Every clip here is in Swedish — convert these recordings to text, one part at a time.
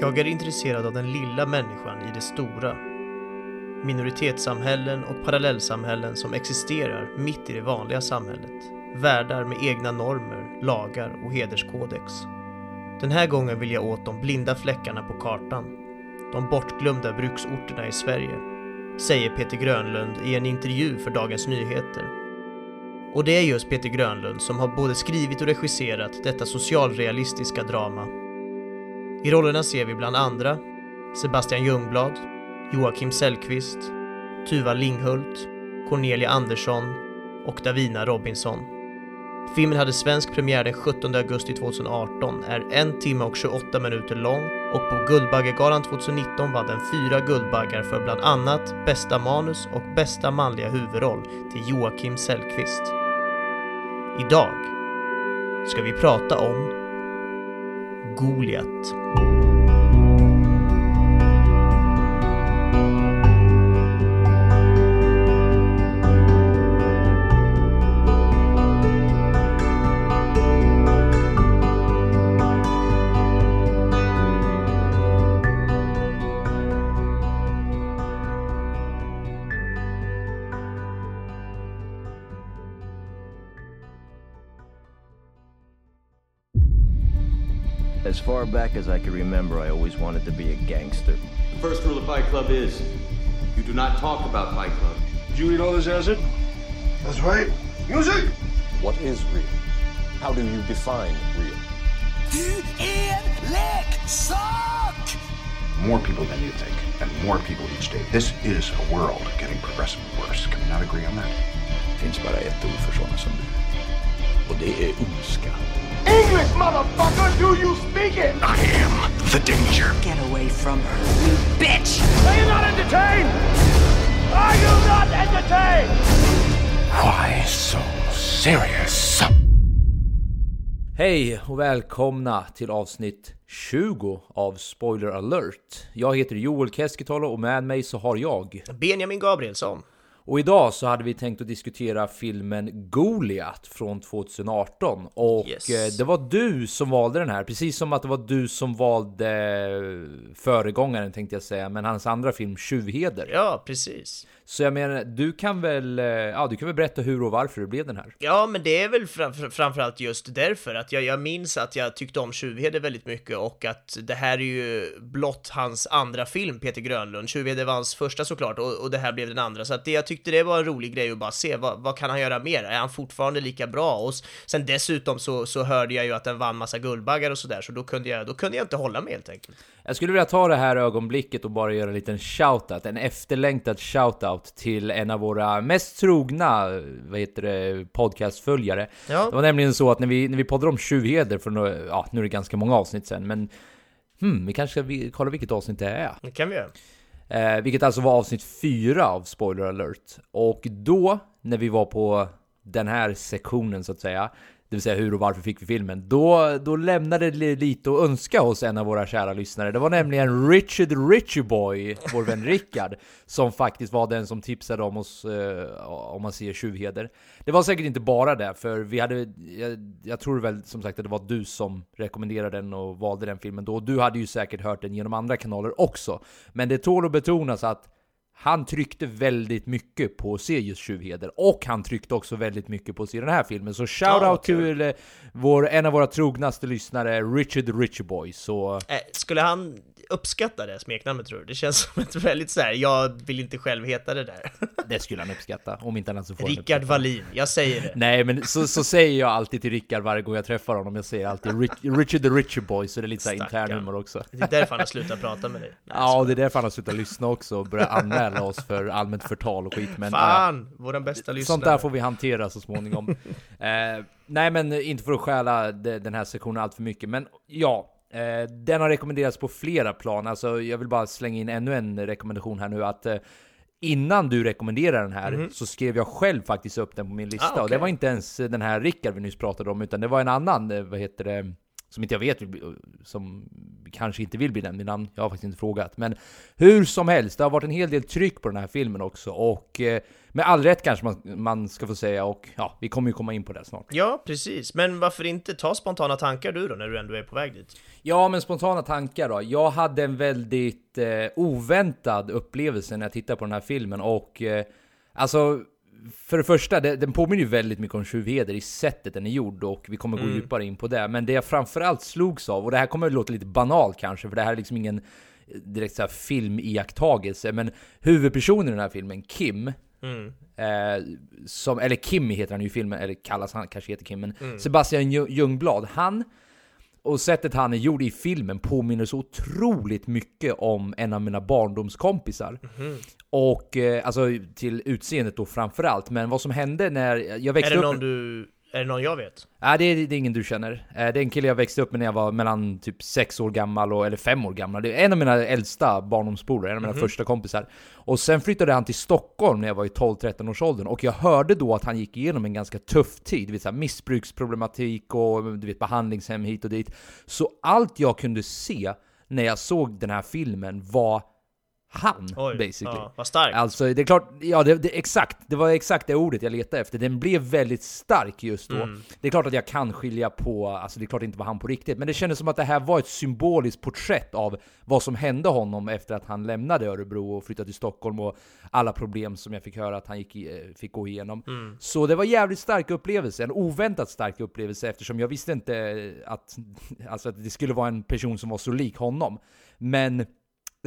Jag är intresserad av den lilla människan i det stora. Minoritetssamhällen och parallellsamhällen som existerar mitt i det vanliga samhället. Världar med egna normer, lagar och hederskodex. Den här gången vill jag åt de blinda fläckarna på kartan. De bortglömda bruksorterna i Sverige, säger Peter Grönlund i en intervju för Dagens Nyheter. Och det är just Peter Grönlund som har både skrivit och regisserat detta socialrealistiska drama. I rollerna ser vi bland andra Sebastian Ljungblad, Joakim Sellqvist, Tuva Linghult, Cornelia Andersson och Davina Robinson. Filmen hade svensk premiär den 17 augusti 2018, är 1 timme och 28 minuter lång och på Guldbaggegalan 2019 vann den fyra Guldbaggar för bland annat bästa manus och bästa manliga huvudroll till Joakim Sellqvist. Idag ska vi prata om Goliat. Back as I can remember, I always wanted to be a gangster. The first rule of Fight Club is you do not talk about Fight Club. Did you eat all this acid? That's right. Music! What is real? How do you define real? Du är en leksak! More people than you think, and more people each day. This is a world getting progressively worse. Can we not agree on that? Det finns bara ett ord för sådana som du. Och det är ondska. English, motherfucker! Do you speak it? I am the danger. Get away from her, you bitch! Are you not entertained? Are you not entertained? Why so serious? Hej och välkomna till avsnitt 20 av Spoiler alert. Jag heter Joel Keskitalo och med mig så har jag. Benjamin Gabrielsson. Och idag så hade vi tänkt att diskutera filmen Goliat från 2018 och Yes. eh, det var du som valde den här, precis som att det var du som valde eh, föregångaren tänkte jag säga, men hans andra film Tjuvheder. Ja, precis. Så jag menar, du kan väl, eh, ja du kan väl berätta hur och varför det blev den här? Ja, men det är väl framförallt just därför att jag, jag minns att jag tyckte om Tjuvhede väldigt mycket och att det här är ju blott hans andra film, Peter Grönlund. Tjuvhede var hans första såklart och, och det här blev den andra, så att det, jag tyckte det var en rolig grej att bara se vad, vad kan han göra mer? Är han fortfarande lika bra? Och sen dessutom så, så hörde jag ju att den vann massa Guldbaggar och sådär, så då kunde, jag, då kunde jag inte hålla mig helt enkelt. Jag skulle vilja ta det här ögonblicket och bara göra en liten shoutout, en efterlängtad shoutout till en av våra mest trogna, vad heter det, podcastföljare. Ja. Det var nämligen så att när vi, när vi poddade om Tjuvheder för några, ja, nu är det ganska många avsnitt sen, men hmm, vi kanske ska kolla vilket avsnitt det är. Det kan vi göra. Eh, vilket alltså var avsnitt 4 av Spoiler alert. Och då, när vi var på den här sektionen så att säga, det vill säga hur och varför fick vi filmen, då, då lämnade det lite att önska hos en av våra kära lyssnare. Det var nämligen Richard Richie vår vän Rickard, som faktiskt var den som tipsade om oss, eh, om man ser Tjuvheder. Det var säkert inte bara det, för vi hade, jag, jag tror väl som sagt att det var du som rekommenderade den och valde den filmen då. Du hade ju säkert hört den genom andra kanaler också. Men det tål att betonas att han tryckte väldigt mycket på att se just Tjuvheder, och han tryckte också väldigt mycket på att se den här filmen. Så shout out kul. till vår, en av våra trognaste lyssnare, Richard Richboy. Så Eh, skulle han uppskatta det smeknamnet tror du? Det känns som ett väldigt så här. jag vill inte själv heta det där. det skulle han uppskatta, om inte annat så får Rickard. Wallin, jag säger det. Nej men så, så säger jag alltid till Rickard varje gång jag träffar honom, jag säger alltid Rich, Richard the Richie Boy, så det är lite intern Stackarn. humor också. Det är därför han har slutat prata med dig. Nej, Ja, och det är därför han har slutat lyssna också och börjat anmäla oss för allmänt förtal och skit. Men Fan, våran bästa lyssnare. sånt där får vi hantera så småningom. eh, nej, men inte för att stjäla de- den här sektionen allt för mycket, men ja. Eh, den har rekommenderats på flera plan. Alltså, jag vill bara slänga in ännu en rekommendation här nu att eh, Innan du rekommenderar den här så skrev jag själv faktiskt upp den på min lista. Ah, och det var inte ens den här Rickard vi nyss pratade om utan det var en annan, eh, vad heter det, som inte jag vet, som kanske inte vill bli nämnd vid namn. Jag har faktiskt inte frågat. Men hur som helst, det har varit en hel del tryck på den här filmen också. Och eh, med all rätt kanske man, man ska få säga. Och ja, vi kommer ju komma in på det snart. Ja, precis. Men varför inte ta spontana tankar du då, när du ändå är på väg dit? Ja, men spontana tankar då. Jag hade en väldigt eh, oväntad upplevelse när jag tittade på den här filmen och eh, alltså för det första, det, den påminner ju väldigt mycket om Tjuvheder i sättet den är gjord och vi kommer gå djupare in på det. Men det jag framförallt slogs av, och det här kommer att låta lite banalt kanske, för det här är liksom ingen eh, direkt så här filmiaktagelse, men huvudpersonen i den här filmen, Kim, Eh, som, eller Kimmy heter han ju i filmen, eller kallas han, kanske heter Kim, men Sebastian Ju- Ljungblad, han och sättet han är gjord i filmen påminner så otroligt mycket om en av mina barndomskompisar. Och eh, alltså till utseendet då framförallt, men vad som hände när jag Är växte det upp... någon du... Är det någon jag vet? Nej, det är, det är ingen du känner. Eh, Det är en kille jag växte upp med när jag var mellan typ 6 år gammal och, eller 5 år gammal. Det är en av mina äldsta barndomspolare, en av mina första kompisar. Och sen flyttade han till Stockholm när jag var i 12-13 års åldern och jag hörde då att han gick igenom en ganska tuff tid. Du vet, så här, missbruksproblematik och du vet, behandlingshem hit och dit. Så allt jag kunde se när jag såg den här filmen var han, Oj, basically. ja, vad starkt. Alltså det är klart, ja det, det, exakt, det var exakt det ordet jag letade efter. Den blev väldigt stark just då. Mm. Det är klart att jag kan skilja på, alltså det är klart det inte var han på riktigt, men det kändes som att det här var ett symboliskt porträtt av vad som hände honom efter att han lämnade Örebro och flyttade till Stockholm och alla problem som jag fick höra att han gick, eh, fick gå igenom. Mm. Så det var jävligt stark upplevelse, en oväntat stark upplevelse eftersom jag visste inte att, alltså att det skulle vara en person som var så lik honom. Men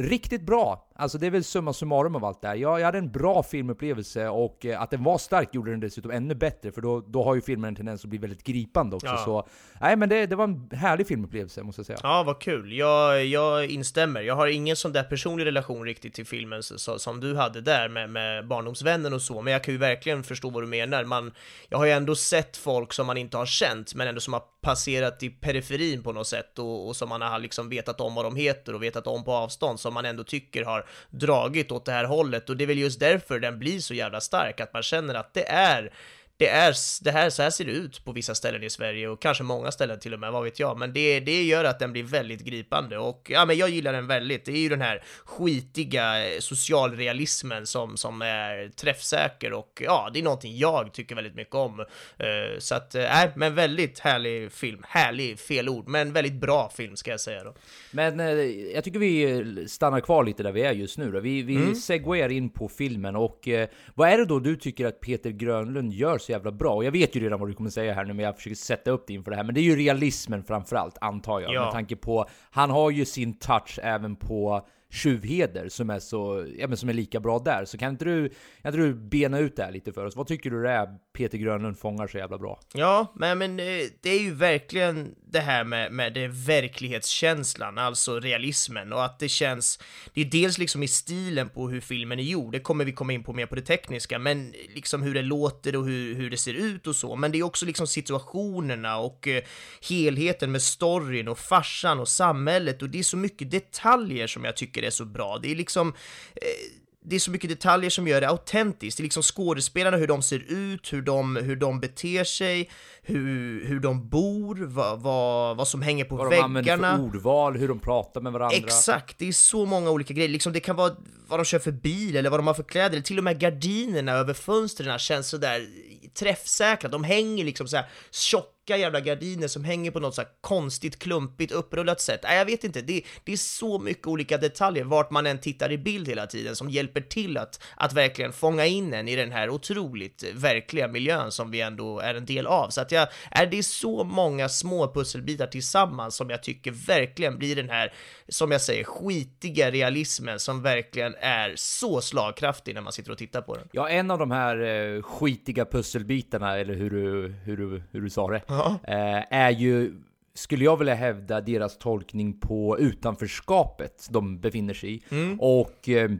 Riktigt bra! Alltså det är väl summa summarum av allt det här. Jag, jag hade en bra filmupplevelse och eh, att den var stark gjorde den dessutom ännu bättre för då, då har ju filmen en tendens att bli väldigt gripande också. Ja. Så nej men det, det var en härlig filmupplevelse måste jag säga. Ja, vad kul. Jag, jag instämmer. Jag har ingen sån där personlig relation riktigt till filmen så, så, som du hade där med, med barndomsvännen och så, men jag kan ju verkligen förstå vad du menar. Man, jag har ju ändå sett folk som man inte har känt, men ändå som har passerat i periferin på något sätt och, och som man har liksom vetat om vad de heter och vetat om på avstånd, som man ändå tycker har dragit åt det här hållet. Och det är väl just därför den blir så jävla stark, att man känner att det är det är det här, så här ser det ut på vissa ställen i Sverige och kanske många ställen till och med, vad vet jag. Men det, det gör att den blir väldigt gripande och ja, men jag gillar den väldigt. Det är ju den här skitiga eh, socialrealismen som, som är träffsäker och ja, det är någonting jag tycker väldigt mycket om. Eh, Så att, nej, äh, men väldigt härlig film. Härlig, fel ord, men väldigt bra film ska jag säga då. Men eh, jag tycker vi stannar kvar lite där vi är just nu då. Vi, vi Mm. segwayar in på filmen och eh, vad är det då du tycker att Peter Grönlund gör så jävla bra? Och jag vet ju redan vad du kommer säga här nu, men jag försöker sätta upp det inför det här. Men det är ju realismen framförallt, antar jag. Ja. Med tanke på, han har ju sin touch även på Tjuvheder som är så, ja men som är lika bra där. Så kan inte du, kan inte du bena ut det här lite för oss? Vad tycker du det är Peter Grönlund fångar så jävla bra? Ja, men, men eh, det är ju verkligen det här med, med det verklighetskänslan, alltså realismen och att det känns, det är dels liksom i stilen på hur filmen är gjord, det kommer vi komma in på mer på det tekniska, men liksom hur det låter och hur, hur det ser ut och så, men det är också liksom situationerna och eh, helheten med storyn och farsan och samhället och det är så mycket detaljer som jag tycker är så bra, det är liksom eh, det är så mycket detaljer som gör det autentiskt. Det är liksom skådespelarna, hur de ser ut, hur de, hur de beter sig, hur, hur de bor, vad, vad, vad som hänger på Vad de använder väggarna. för ordval, hur de pratar med varandra. Exakt, det är så många olika grejer. Liksom det kan vara vad de kör för bil eller vad de har för kläder, eller till och med gardinerna över fönstren känns sådär träffsäkra. De hänger liksom så här tjocka jävla gardiner som hänger på något så konstigt, klumpigt, upprullat sätt. Nej, jag vet inte, det, det är så mycket olika detaljer vart man än tittar i bild hela tiden som hjälper till att, att verkligen fånga in en i den här otroligt verkliga miljön som vi ändå är en del av. Så att jag, är det är så många små pusselbitar tillsammans som jag tycker verkligen blir den här, som jag säger, skitiga realismen som verkligen är så slagkraftig när man sitter och tittar på den. Ja, en av de här eh, skitiga pusselbitarna, eller hur du, hur du, hur du sa det, eh, är ju, skulle jag vilja hävda, deras tolkning på utanförskapet de befinner sig i. Och eh,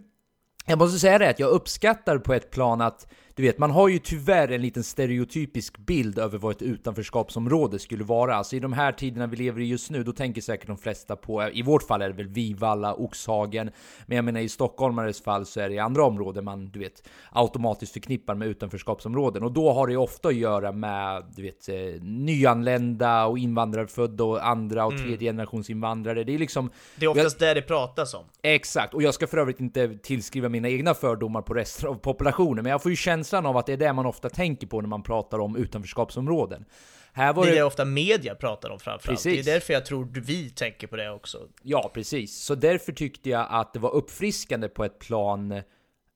jag måste säga det att jag uppskattar på ett plan att du vet, man har ju tyvärr en liten stereotypisk bild över vad ett utanförskapsområde skulle vara. Alltså i de här tiderna vi lever i just nu, då tänker säkert de flesta på, i vårt fall är det väl Vivalla, Oxhagen, men jag menar i stockholmares fall så är det i andra områden man, du vet, automatiskt förknippar med utanförskapsområden. Och då har det ofta att göra med, du vet, eh, nyanlända och invandrarfödda och andra och tredje generations invandrare. Det är liksom... Det är oftast det det pratas om. Exakt, och jag ska för övrigt inte tillskriva mina egna fördomar på resten av populationen, men jag får ju känslan av att det är det man ofta tänker på när man pratar om utanförskapsområden. Här var Det är det... det ofta media pratar om framförallt. Precis. Det är därför jag tror vi tänker på det också. Ja, precis. Så därför tyckte jag att det var uppfriskande på ett plan...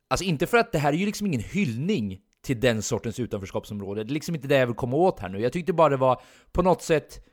Alltså inte för att det här är ju liksom ingen hyllning till den sortens utanförskapsområde. Det är liksom inte det jag vill komma åt här nu. Jag tyckte bara det var på något sätt...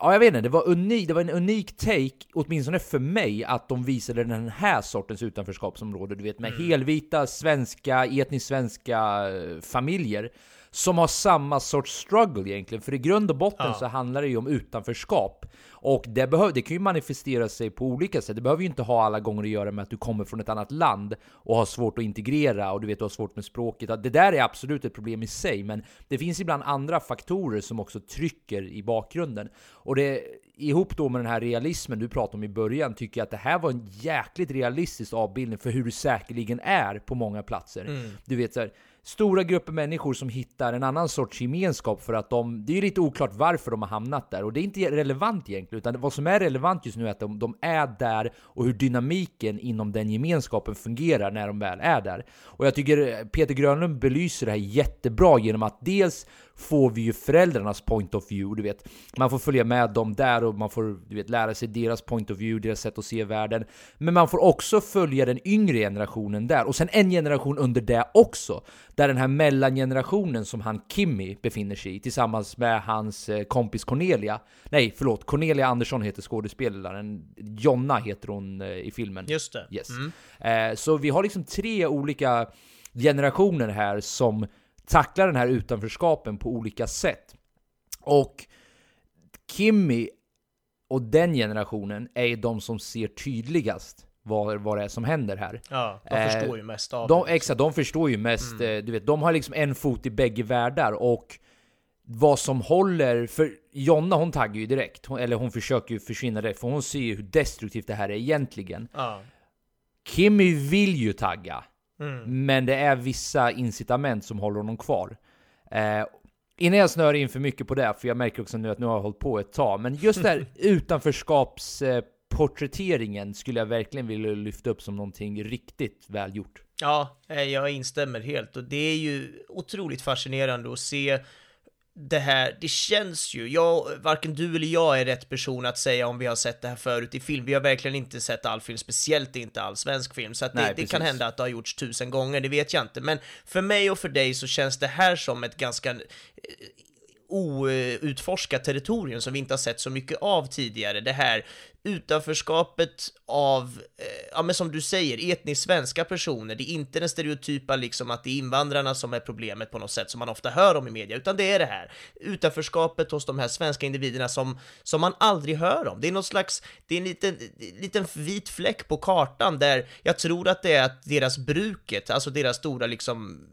Ja, jag vet inte, det var, unik, det var en unik take, åtminstone för mig, att de visade den här sortens utanförskapsområde. Du vet, med helvita svenska, etniskt svenska eh, familjer som har samma sorts struggle egentligen. För i grund och botten Ja. så handlar det ju om utanförskap. Och det, behöv, det kan ju manifestera sig på olika sätt. Det behöver ju inte ha alla gånger att göra med att du kommer från ett annat land och har svårt att integrera och du vet, du har svårt med språket. Det där är absolut ett problem i sig, men det finns ibland andra faktorer som också trycker i bakgrunden. Och det ihop då med den här realismen du pratade om i början, tycker jag att det här var en jäkligt realistisk avbildning för hur det säkerligen är på många platser. Du vet så här, stora grupper människor som hittar en annan sorts gemenskap för att de, det är ju lite oklart varför de har hamnat där och det är inte relevant egentligen, utan vad som är relevant just nu är att de, de är där och hur dynamiken inom den gemenskapen fungerar när de väl är där. Och jag tycker Peter Grönlund belyser det här jättebra genom att dels får vi ju föräldrarnas point of view, du vet. Man får följa med dem där och man får du vet, lära sig deras point of view, deras sätt att se världen. Men man får också följa den yngre generationen där, och sen en generation under det också. Där den här mellangenerationen som han Kimmy befinner sig i, tillsammans med hans eh, kompis Cornelia. Nej, förlåt, Cornelia Andersson heter skådespelaren. Jonna heter hon eh, i filmen. Just det. Yes. Eh, så vi har liksom tre olika generationer här som tacklar den här utanförskapen på olika sätt. Och Kimmy och den generationen är ju de som ser tydligast vad, vad det är som händer här. Ja, de Eh, förstår ju mest av De, det. exakt, de förstår ju mest, eh, du vet, de har liksom en fot i bägge världar och vad som håller, för Jonna hon taggar ju direkt, hon, eller hon försöker ju försvinna direkt, för hon ser ju hur destruktivt det här är egentligen. Ja. Kimmy vill ju tagga, Mm. men det är vissa incitament som håller honom kvar. Eh, innan jag snör in för mycket på det, för jag märker också nu att nu har jag hållit på ett tag, men just det här utanförskapsporträtteringen skulle jag verkligen vilja lyfta upp som någonting riktigt välgjort. Ja, eh, jag instämmer helt och det är ju otroligt fascinerande att se det här, det känns ju, jag, varken du eller jag är rätt person att säga om vi har sett det här förut i film. Vi har verkligen inte sett all film, speciellt inte all svensk film, så att det, Nej, det kan hända att det har gjorts tusen gånger, det vet jag inte. Men för mig och för dig så känns det här som ett ganska eh, outforskat territorium som vi inte har sett så mycket av tidigare. Det här utanförskapet av, eh, ja men som du säger, etniskt svenska personer. Det är inte den stereotypa liksom att det är invandrarna som är problemet på något sätt som man ofta hör om i media, utan det är det här utanförskapet hos de här svenska individerna som, som man aldrig hör om. Det är något slags, det är en liten, liten vit fläck på kartan där jag tror att det är att deras bruket, alltså deras stora liksom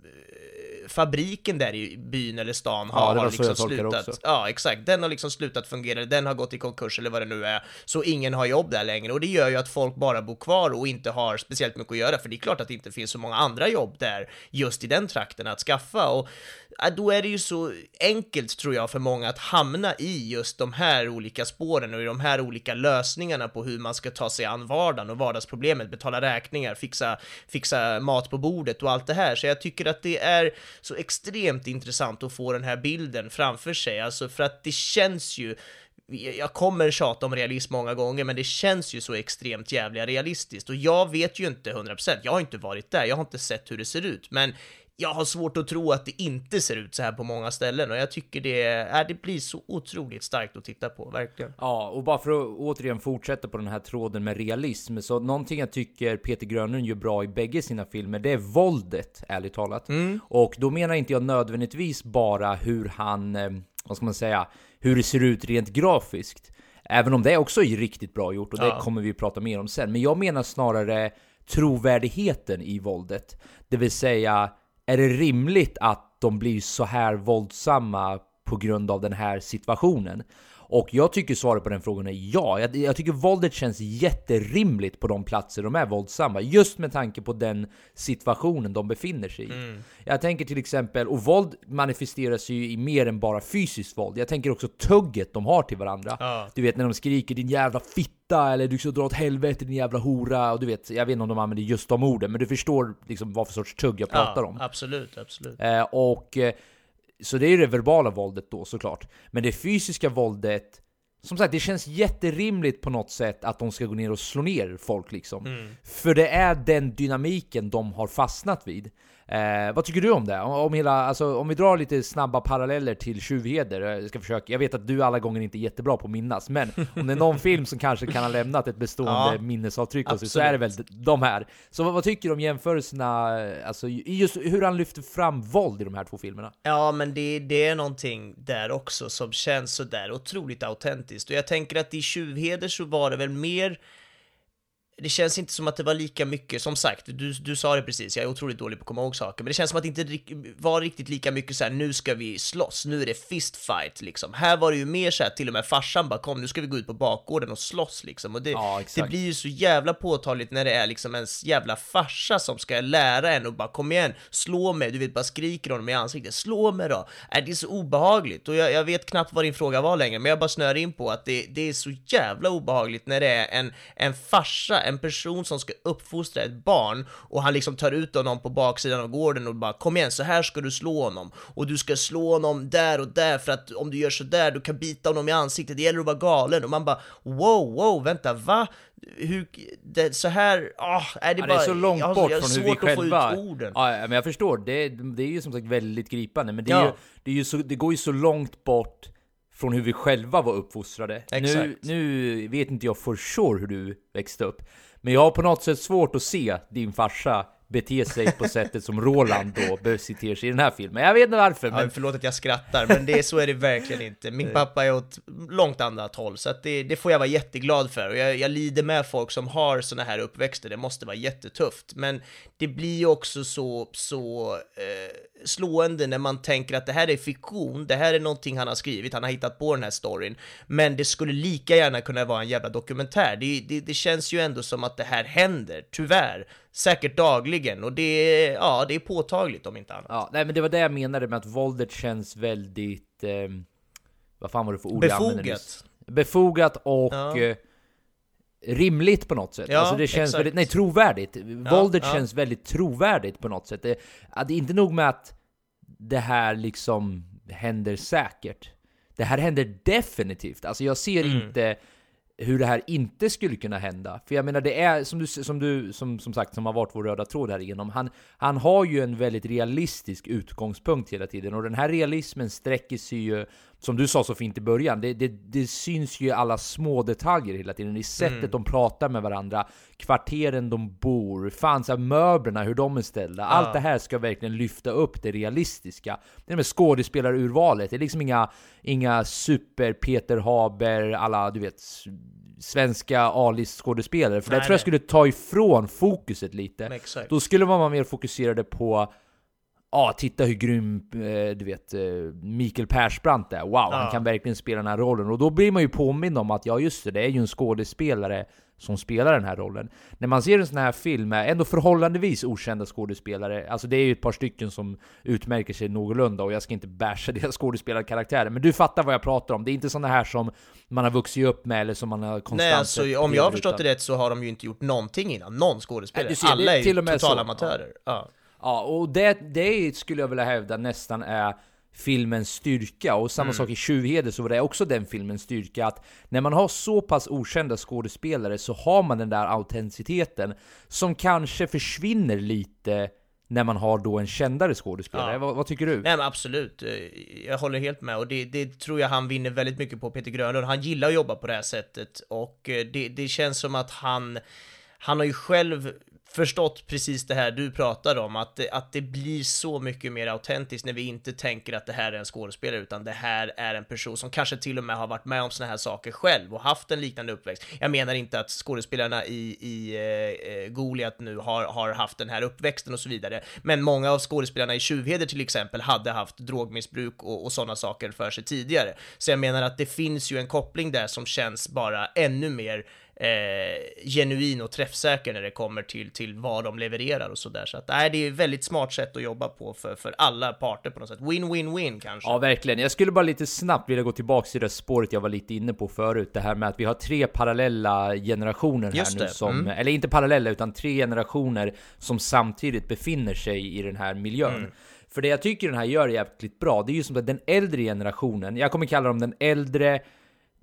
fabriken där i byn eller stan Ja, har, har liksom slutat. också. Ja, exakt. Den har liksom slutat fungera, den har gått i konkurs eller vad det nu är, så ingen har jobb där längre. Och det gör ju att folk bara bor kvar och inte har speciellt mycket att göra, för det är klart att det inte finns så många andra jobb där just i den trakten att skaffa. Och ja, då är det ju så enkelt, tror jag, för många att hamna i just de här olika spåren och i de här olika lösningarna på hur man ska ta sig an vardagen och vardagsproblemet, betala räkningar, fixa, fixa mat på bordet och allt det här. Så jag tycker att det är så extremt intressant att få den här bilden framför sig, alltså för att det känns ju jag kommer tjata om realism många gånger, men det känns ju så extremt jävla realistiskt. Och jag vet ju inte 100%, jag har inte varit där, jag har inte sett hur det ser ut, men jag har svårt att tro att det inte ser ut så här på många ställen och jag tycker det, är, det blir så otroligt starkt att titta på, verkligen. Ja, och bara för att återigen fortsätta på den här tråden med realism, så någonting jag tycker Peter Grönlund gör bra i bägge sina filmer, det är våldet, ärligt talat. Och då menar inte jag nödvändigtvis bara hur han, eh, vad ska man säga, hur det ser ut rent grafiskt. Även om det också är riktigt bra gjort, och det Ja. kommer vi prata mer om sen. Men jag menar snarare trovärdigheten i våldet. Det vill säga är det rimligt att de blir så här våldsamma på grund av den här situationen? Och jag tycker svaret på den frågan är ja. Jag, jag, tycker våldet känns jätterimligt på de platser de är våldsamma, just med tanke på den situationen de befinner sig i. Mm. Jag tänker till exempel, och våld manifesteras ju i mer än bara fysiskt våld. Jag tänker också tugget de har till varandra. Ja. Du vet när de skriker 'din jävla fitta' eller 'du ska dra åt helvete din jävla hora' och du vet, jag vet inte om de använder just de orden, men du förstår liksom vad för sorts tugg jag pratar ja, om. Absolut, absolut. Eh, och eh, så det är ju det verbala våldet då såklart. Men det fysiska våldet, som sagt, det känns jätterimligt på något sätt att de ska gå ner och slå ner folk liksom. Mm. För det är den dynamiken de har fastnat vid. Eh, vad tycker du om det? Om, om, hela, alltså, om vi drar lite snabba paralleller till Tjuvheder, jag ska försöka, jag vet att du alla gånger inte är jättebra på att minnas, men om det är någon film som kanske kan ha lämnat ett bestående ja, minnesavtryck hos så är det väl de här. Så vad, vad, tycker du om jämförelserna, alltså just hur han lyfter fram våld i de här två filmerna? Ja, men det, det är någonting där också som känns sådär otroligt autentiskt, och jag tänker att i Tjuvheder så var det väl mer det känns inte som att det var lika mycket, som sagt, du, du sa det precis, jag är otroligt dålig på att komma ihåg saker, men det känns som att det inte var riktigt lika mycket så här, nu ska vi slåss, nu är det fistfight liksom. Här var det ju mer så här, till och med farsan bara kom, nu ska vi gå ut på bakgården och slåss liksom. Och det, ja, det blir ju så jävla påtagligt när det är liksom ens jävla farsa som ska lära en och bara kom igen, slå mig, du vet, bara skriker honom i ansiktet, slå mig då. Är det är så obehagligt, och jag, jag, vet knappt vad din fråga var längre, men jag bara snör in på att det, det är så jävla obehagligt när det är en, en farsa en person som ska uppfostra ett barn och han liksom tar ut honom på baksidan av gården och bara kom igen, så här ska du slå honom och du ska slå honom där och där för att om du gör så där, du kan bita honom i ansiktet, det gäller att vara galen och man bara wow, wow, vänta, va? Hur, det, så här, ah, är det ja, bara... Det är så långt jag, bort jag från hur vi själva... Få ut orden. Ja, men jag förstår, det, det är ju som sagt väldigt gripande, men det, är ja. ju, det, ju så, det går ju så långt bort från hur vi själva var uppfostrade. Nu, nu vet inte jag for sure hur du växte upp, men jag har på något sätt svårt att se din farsa bete sig på sättet som Roland då beter sig i den här filmen. Jag vet inte varför. Men... Ja, förlåt att jag skrattar, men det, så är det verkligen inte. Min pappa är åt långt annat håll, så det, det får jag vara jätteglad för. Och jag, jag lider med folk som har såna här uppväxter, det måste vara jättetufft. Men det blir ju också så, så eh, slående när man tänker att det här är fiktion, det här är någonting han har skrivit, han har hittat på den här storyn, men det skulle lika gärna kunna vara en jävla dokumentär. Det, det, det känns ju ändå som att det här händer, tyvärr, säkert dagligen, och det är, ja, det är påtagligt om inte annat. Ja, nej, men det var det jag menade med att våldet känns väldigt, eh, vad fan var det för ord Befogat. Befogat och ja. Rimligt på något sätt. Ja, alltså det känns exakt. väldigt, nej trovärdigt. Ja, Våldet ja. känns väldigt trovärdigt på något sätt. Det, det är inte nog med att det här liksom händer säkert. Det här händer definitivt. Alltså jag ser mm. inte hur det här inte skulle kunna hända. För jag menar, det är som du, som du som, som sagt, som har varit vår röda tråd här igenom. Han, han har ju en väldigt realistisk utgångspunkt hela tiden och den här realismen sträcker sig ju, som du sa så fint i början, det, det, det syns ju alla små detaljer hela tiden. I sättet mm. de pratar med varandra, kvarteren de bor, fan så här, möblerna, hur de är ställda. Ja. Allt det här ska verkligen lyfta upp det realistiska. Det med skådespelarurvalet, det är liksom inga, inga super Peter Haber, alla du vet svenska A-list-skådespelare, för nej, det tror jag skulle ta ifrån fokuset lite. Då skulle man vara mer fokuserade på ah, titta hur grym, eh, du vet, eh, Mikael Persbrandt är. Wow, ja. han kan verkligen spela den här rollen. Och då blir man ju påmind om att, ja just det, det är ju en skådespelare som spelar den här rollen. När man ser en sån här film med ändå förhållandevis okända skådespelare, alltså det är ju ett par stycken som utmärker sig någorlunda och jag ska inte basha deras skådespelarkaraktärer, men du fattar vad jag pratar om. Det är inte såna här som man har vuxit upp med eller som man har konstant Nej, alltså om jag har förstått det rätt så har de ju inte gjort någonting innan, någon skådespelare. Nej, ser, Alla är ju totalamatörer. Ja. ja. Ja, och det, det skulle jag vilja hävda nästan är filmens styrka. Och samma mm. sak i Tjuvheder så var det också den filmens styrka att när man har så pass okända skådespelare så har man den där autenticiteten som kanske försvinner lite när man har då en kändare skådespelare. Ja. Vad, vad, tycker du? Nej men absolut, eh, jag håller helt med och det, det, tror jag han vinner väldigt mycket på, Peter Grönlund. Han gillar att jobba på det här sättet och eh, det, det känns som att han, han har ju själv förstått precis det här du pratar om, att det, att det blir så mycket mer autentiskt när vi inte tänker att det här är en skådespelare, utan det här är en person som kanske till och med har varit med om såna här saker själv och haft en liknande uppväxt. Jag menar inte att skådespelarna i, i eh, eh Goliat nu har, har haft den här uppväxten och så vidare, men många av skådespelarna i Tjuvheder till exempel hade haft drogmissbruk och, och sådana saker för sig tidigare. Så jag menar att det finns ju en koppling där som känns bara ännu mer eh, genuin och träffsäker när det kommer till, till vad de levererar och sådär. Så att nej, det är ett väldigt smart sätt att jobba på för, för alla parter på något sätt. Win-win-win kanske. Ja, verkligen. Jag skulle bara lite snabbt vilja gå tillbaka till det spåret jag var lite inne på förut. Det här med att vi har tre parallella generationer här Just nu det. som, Mm. eller inte parallella utan tre generationer som samtidigt befinner sig i den här miljön. Mm. För det jag tycker den här gör jävligt bra, det är ju som att den äldre generationen, jag kommer kalla dem den äldre,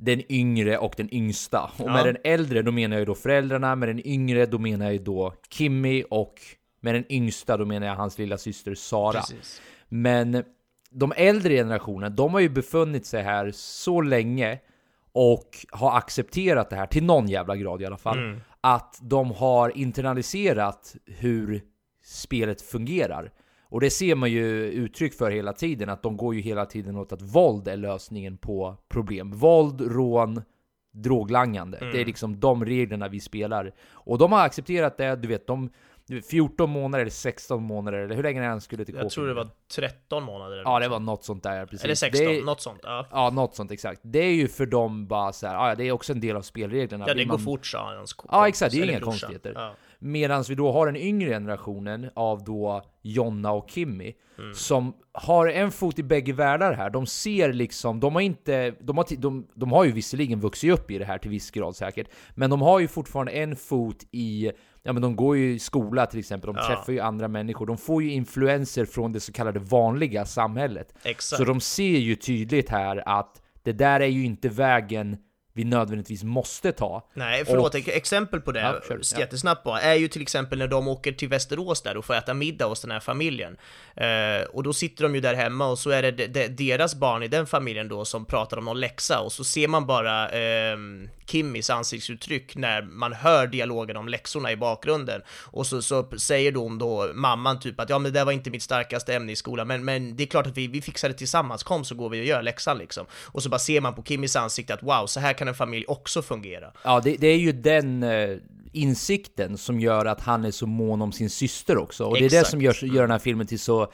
den yngre och den yngsta. Och Ja. med den äldre då menar jag då föräldrarna, med den yngre då menar jag då Kimmy och med den yngsta då menar jag hans lilla syster Sara. Precis. Men de äldre generationen, de har ju befunnit sig här så länge och har accepterat det här, till någon jävla grad i alla fall, att de har internaliserat hur spelet fungerar. Och det ser man ju uttryck för hela tiden, att de går ju hela tiden åt att våld är lösningen på problem. Våld, rån, droglangande. Det är liksom de reglerna vi spelar. Och de har accepterat det, du vet, de 14 månader eller 16 månader, eller hur länge han skulle till Jag tror det var 13 månader. eller Ja, det var något sånt där precis. Eller 16, Det är, något sånt. Ja, Ja, något sånt exakt. Det är ju för dem bara så här, ja, det är också en del av spelreglerna. ja det Vill går man- fort sa hans Ja, exakt, det är inga brorsa. konstigheter. Ja. Medan vi då har den yngre generationen av då Jonna och Kimmy Mm. som har en fot i bägge världar här. De ser liksom, de har inte, de har, de, de har ju visserligen vuxit upp i det här till viss grad säkert, men de har ju fortfarande en fot i Ja men de går ju i skola till exempel, de Ja. träffar ju andra människor, de får ju influenser från det så kallade vanliga samhället. Exakt. Så de ser ju tydligt här att det där är ju inte vägen vi nödvändigtvis måste ta. Nej, förlåt, Och- exempel på det, Ja, ja. jättesnabbt bara, är ju till exempel när de åker till Västerås där och får äta middag hos den här familjen. Eh, och då sitter de ju där hemma och så är det de, de, deras barn i den familjen då som pratar om någon läxa och så ser man bara eh, Kimmys ansiktsuttryck när man hör dialogen om läxorna i bakgrunden. Och så, så säger då, då mamman typ att ja men det där var inte mitt starkaste ämne i skolan, men, men det är klart att vi, vi fixar det tillsammans, kom så går vi och gör läxan liksom. Och så bara ser man på Kimmys ansikte att wow, så här kan en familj också fungera. Ja, det, det är ju den eh, insikten som gör att han är så mån om sin syster också. Och det är det som gör, gör den här filmen till så...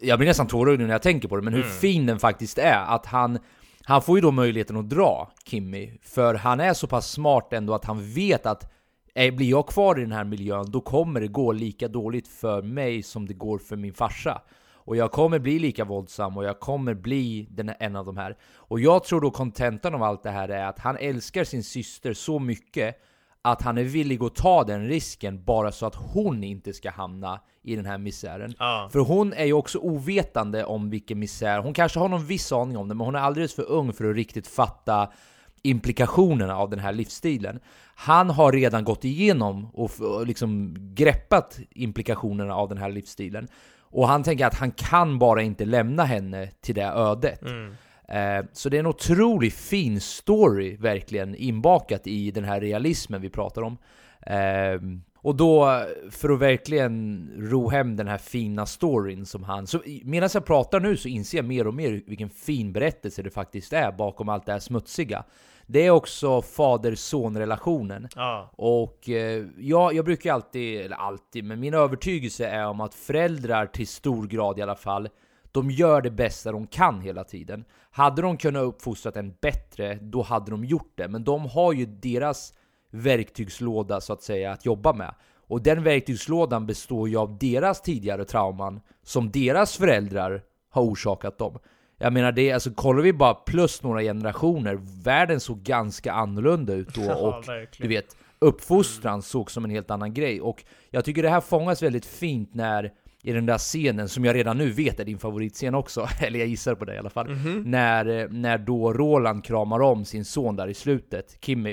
Jag blir nästan tårögd nu när jag tänker på det, men hur fin den faktiskt är. Att han, han får ju då möjligheten att dra Kimmy, för han är så pass smart ändå att han vet att eh, blir jag kvar i den här miljön, då kommer det gå lika dåligt för mig som det går för min farsa. Och jag kommer bli lika våldsam och jag kommer bli den, en av de här. Och jag tror då kontentan av allt det här är att han älskar sin syster så mycket att han är villig att ta den risken bara så att hon inte ska hamna i den här misären. Ja. För hon är ju också ovetande om vilken misär, hon kanske har någon viss aning om det, men hon är alldeles för ung för att riktigt fatta implikationerna av den här livsstilen. Han har redan gått igenom och liksom greppat implikationerna av den här livsstilen. Och han tänker att han kan bara inte lämna henne till det ödet. Eh, Så det är en otroligt fin story verkligen inbakat i den här realismen vi pratar om. Eh, Och då, för att verkligen ro hem den här fina storyn som han... Så medan jag pratar nu så inser jag mer och mer vilken fin berättelse det faktiskt är bakom allt det här smutsiga. Det är också fader-son-relationen. Ja. Och eh, ja, jag brukar alltid, eller alltid, men min övertygelse är om att föräldrar till stor grad i alla fall, de gör det bästa de kan hela tiden. Hade de kunnat uppfostra en bättre, då hade de gjort det. Men de har ju deras verktygslåda så att säga att jobba med. Och den verktygslådan består ju av deras tidigare trauman som deras föräldrar har orsakat dem. Jag menar, det alltså, kollar vi bara plus några generationer, världen såg ganska annorlunda ut då Ja, och verkligen. du vet, uppfostran såg som en helt annan grej. Och jag tycker det här fångas väldigt fint när i den där scenen, som jag redan nu vet är din favoritscen också, eller jag gissar på det i alla fall, när, eh, när då Roland kramar om sin son där i slutet, Kimmy,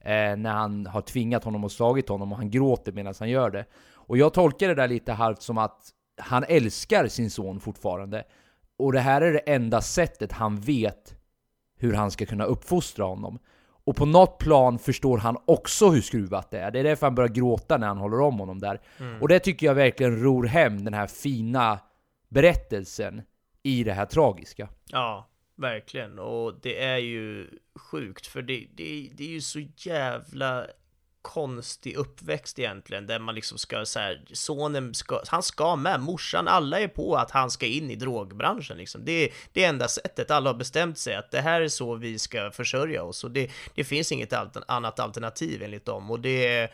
eh, när han har tvingat honom och slagit honom och han gråter medan han gör det. Och jag tolkar det där lite halvt som att han älskar sin son fortfarande. Och det här är det enda sättet han vet hur han ska kunna uppfostra honom. Och på något plan förstår han också hur skruvat det är. Det är därför han börjar gråta när han håller om honom där. Och det tycker jag verkligen ror hem den här fina berättelsen i det här tragiska. Ja, verkligen. Och det är ju sjukt, för det, det, det är ju så jävla konstig uppväxt egentligen, där man liksom ska så här, sonen ska, han ska med, morsan, alla är på att han ska in i drogbranschen liksom. Det är det enda sättet, alla har bestämt sig att det här är så vi ska försörja oss. Och det, det finns inget alter, annat alternativ enligt dem. Och det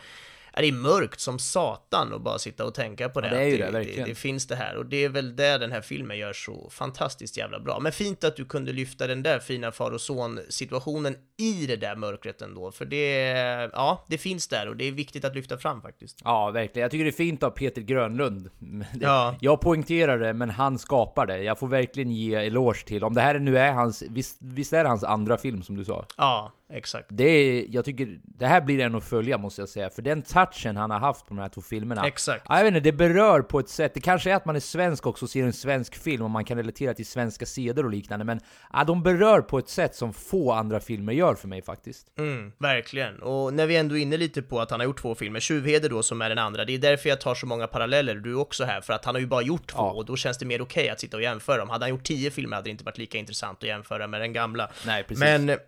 är är det är mörkt som satan att bara sitta och tänka på det. Ja, det är ju det, det, verkligen. det finns det här och det är väl det den här filmen gör så fantastiskt jävla bra. Men fint att du kunde lyfta den där fina far och son situationen i det där mörkret ändå, för det, ja, det finns där och det är viktigt att lyfta fram faktiskt. Ja, verkligen. Jag tycker det är fint av Peter Grönlund. Det, Ja. Jag poängterar det, men han skapar det. Jag får verkligen ge eloge till. Om det här nu är hans, visst, visst är det hans andra film som du sa? Ja, exakt. Det är, jag tycker, det här blir en att följa måste jag säga, för den touchen han har haft på de här två filmerna. Exakt. Ja, Jag vet inte, det berör på ett sätt, det kanske är att man är svensk också och ser en svensk film och man kan relatera till svenska seder och liknande, men ja, de berör på ett sätt som få andra filmer gör för mig faktiskt. Mm, verkligen. Och när vi ändå är inne lite på att han har gjort två filmer, Tjuvheder då som är den andra, det är därför jag tar så många paralleller, du också här, för att han har ju bara gjort två Ja. och då känns det mer okej att sitta och jämföra dem. Hade han gjort tio filmer hade det inte varit lika intressant att jämföra med den gamla. Nej, precis. Men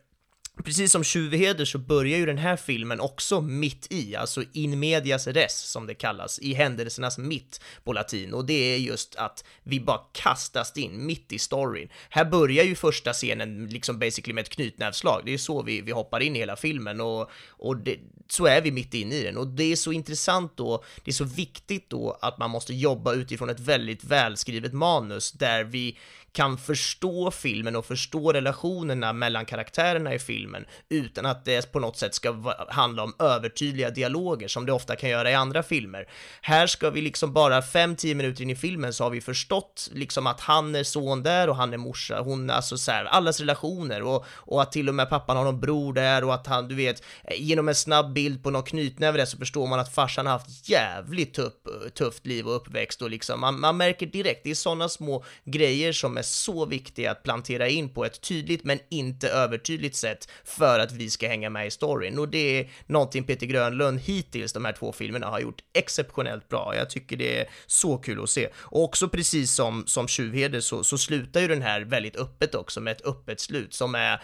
Precis som Tjuvheder så börjar ju den här filmen också mitt i, alltså in medias res som det kallas, i händelsernas mitt på latin. Och det är just att vi bara kastas in mitt i storyn. Här börjar ju första scenen liksom basically med ett knytnävsslag. Det är så vi, vi hoppar in i hela filmen och, och det, så är vi mitt inne i den. Och det är så intressant då, det är så viktigt då att man måste jobba utifrån ett väldigt välskrivet manus där vi kan förstå filmen och förstå relationerna mellan karaktärerna i filmen utan att det på något sätt ska handla om övertydliga dialoger som det ofta kan göra i andra filmer. Här ska vi liksom bara 5-10 minuter in i filmen så har vi förstått liksom att han är son där och han är morsa, hon, alltså så här, allas relationer och, och att till och med pappan har någon bror där och att han, du vet, genom en snabb bild på någon knytnäve där så förstår man att farsan har haft jävligt tuff, tufft liv och uppväxt och liksom, man, man märker direkt, det är sådana små grejer som är så viktiga att plantera in på ett tydligt men inte övertydligt sätt för att vi ska hänga med i storyn och det är någonting Peter Grönlund hittills, de här två filmerna, har gjort exceptionellt bra. Jag tycker det är så kul att se. Och också precis som, som Tjuvheder så, så slutar ju den här väldigt öppet också med ett öppet slut som är eh,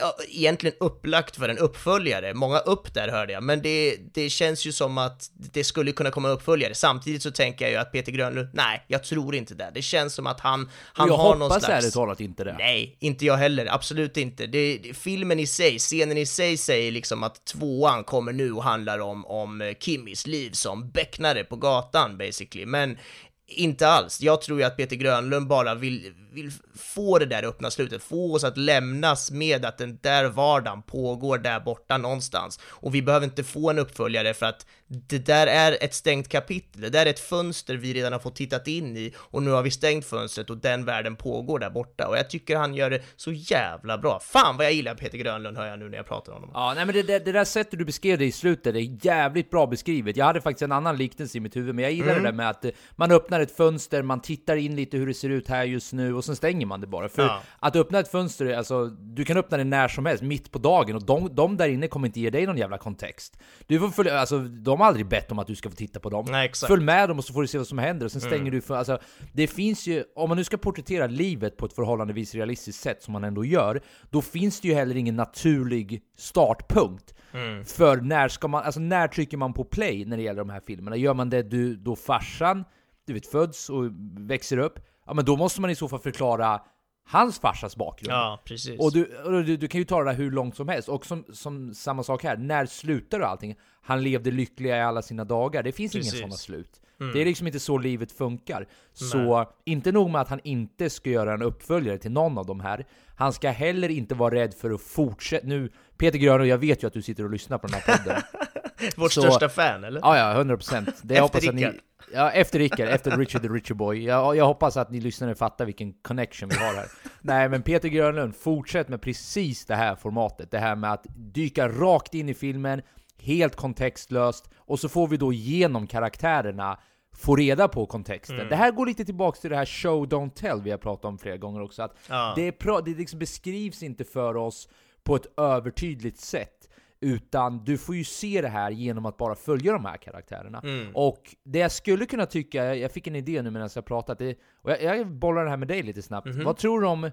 ja, egentligen upplagt för en uppföljare. Många upp där hörde jag, men det, det känns ju som att det skulle kunna komma uppföljare. Samtidigt så tänker jag ju att Peter Grönlund, nej, jag tror inte det. Det känns som att han, han jag har någon hoppas slags... ärligt talat inte det. Nej, inte jag heller. Absolut inte. Det, det, filmen i sig, scenen i sig säger liksom att tvåan kommer nu och handlar om, om Kimmys liv som becknare på gatan basically. Men inte alls. Jag tror ju att Peter Grönlund bara vill, vill få det där öppna slutet, få oss att lämnas med att den där vardagen pågår där borta någonstans. Och vi behöver inte få en uppföljare för att det där är ett stängt kapitel, det där är ett fönster vi redan har fått tittat in i och nu har vi stängt fönstret och den världen pågår där borta. Och jag tycker han gör det så jävla bra. Fan vad jag gillar Peter Grönlund hör jag nu när jag pratar om honom. Ja, nej men det, det, det där sättet du beskrev det i slutet, det är jävligt bra beskrivet. Jag hade faktiskt en annan liknelse i mitt huvud, men jag gillar Mm. det där med att eh, man öppnar ett fönster, man tittar in lite hur det ser ut här just nu, och sen stänger man det bara. För Ja. att öppna ett fönster, alltså, du kan öppna det när som helst, mitt på dagen, och de, de där inne kommer inte ge dig någon jävla kontext. Du får följa, alltså, de har aldrig bett om att du ska få titta på dem. Nej. Följ med dem och så får du se vad som händer, och sen stänger Mm. du för, alltså, det finns ju, om man nu ska porträttera livet på ett förhållandevis realistiskt sätt, som man ändå gör, då finns det ju heller ingen naturlig startpunkt. Mm. För när ska man, alltså när trycker man på play när det gäller de här filmerna? Gör man det du, då farsan, du vet, föds och växer upp? Ja men då måste man i så fall förklara hans farsas bakgrund. Ja, precis. Och, du, och du, du kan ju ta det där hur långt som helst. Och som, som samma sak här, när slutar du allting? Han levde lyckliga i alla sina dagar. Det finns Precis. inga sådana slut. Mm. Det är liksom inte så livet funkar. Så inte nog med att han inte ska göra en uppföljare till någon av de här. Han ska heller inte vara rädd för att fortsätta. Nu, Peter Grönlund, jag vet ju att du sitter och lyssnar på den här podden. Vårt så- största fan, eller? Ja, ja, 100 procent. Efter hoppas att ni, Rickard. Ja, efter Rickard, efter Richard the Richer Boy. Jag, jag hoppas att ni lyssnare fattar vilken connection vi har här. Nej, men Peter Grönlund, fortsätt med precis det här formatet. Det här med att dyka rakt in i filmen, helt kontextlöst, och så får vi då genom karaktärerna få reda på kontexten. Mm. Det här går lite tillbaks till det här show don't tell vi har pratat om flera gånger också. Att Ja. det, det liksom beskrivs inte för oss på ett övertydligt sätt. Utan du får ju se det här genom att bara följa de här karaktärerna. Mm. Och det jag skulle kunna tycka, jag, fick en idé nu medan jag pratat, det, och jag, jag bollar det här med dig lite snabbt. Mhm. Vad tror du om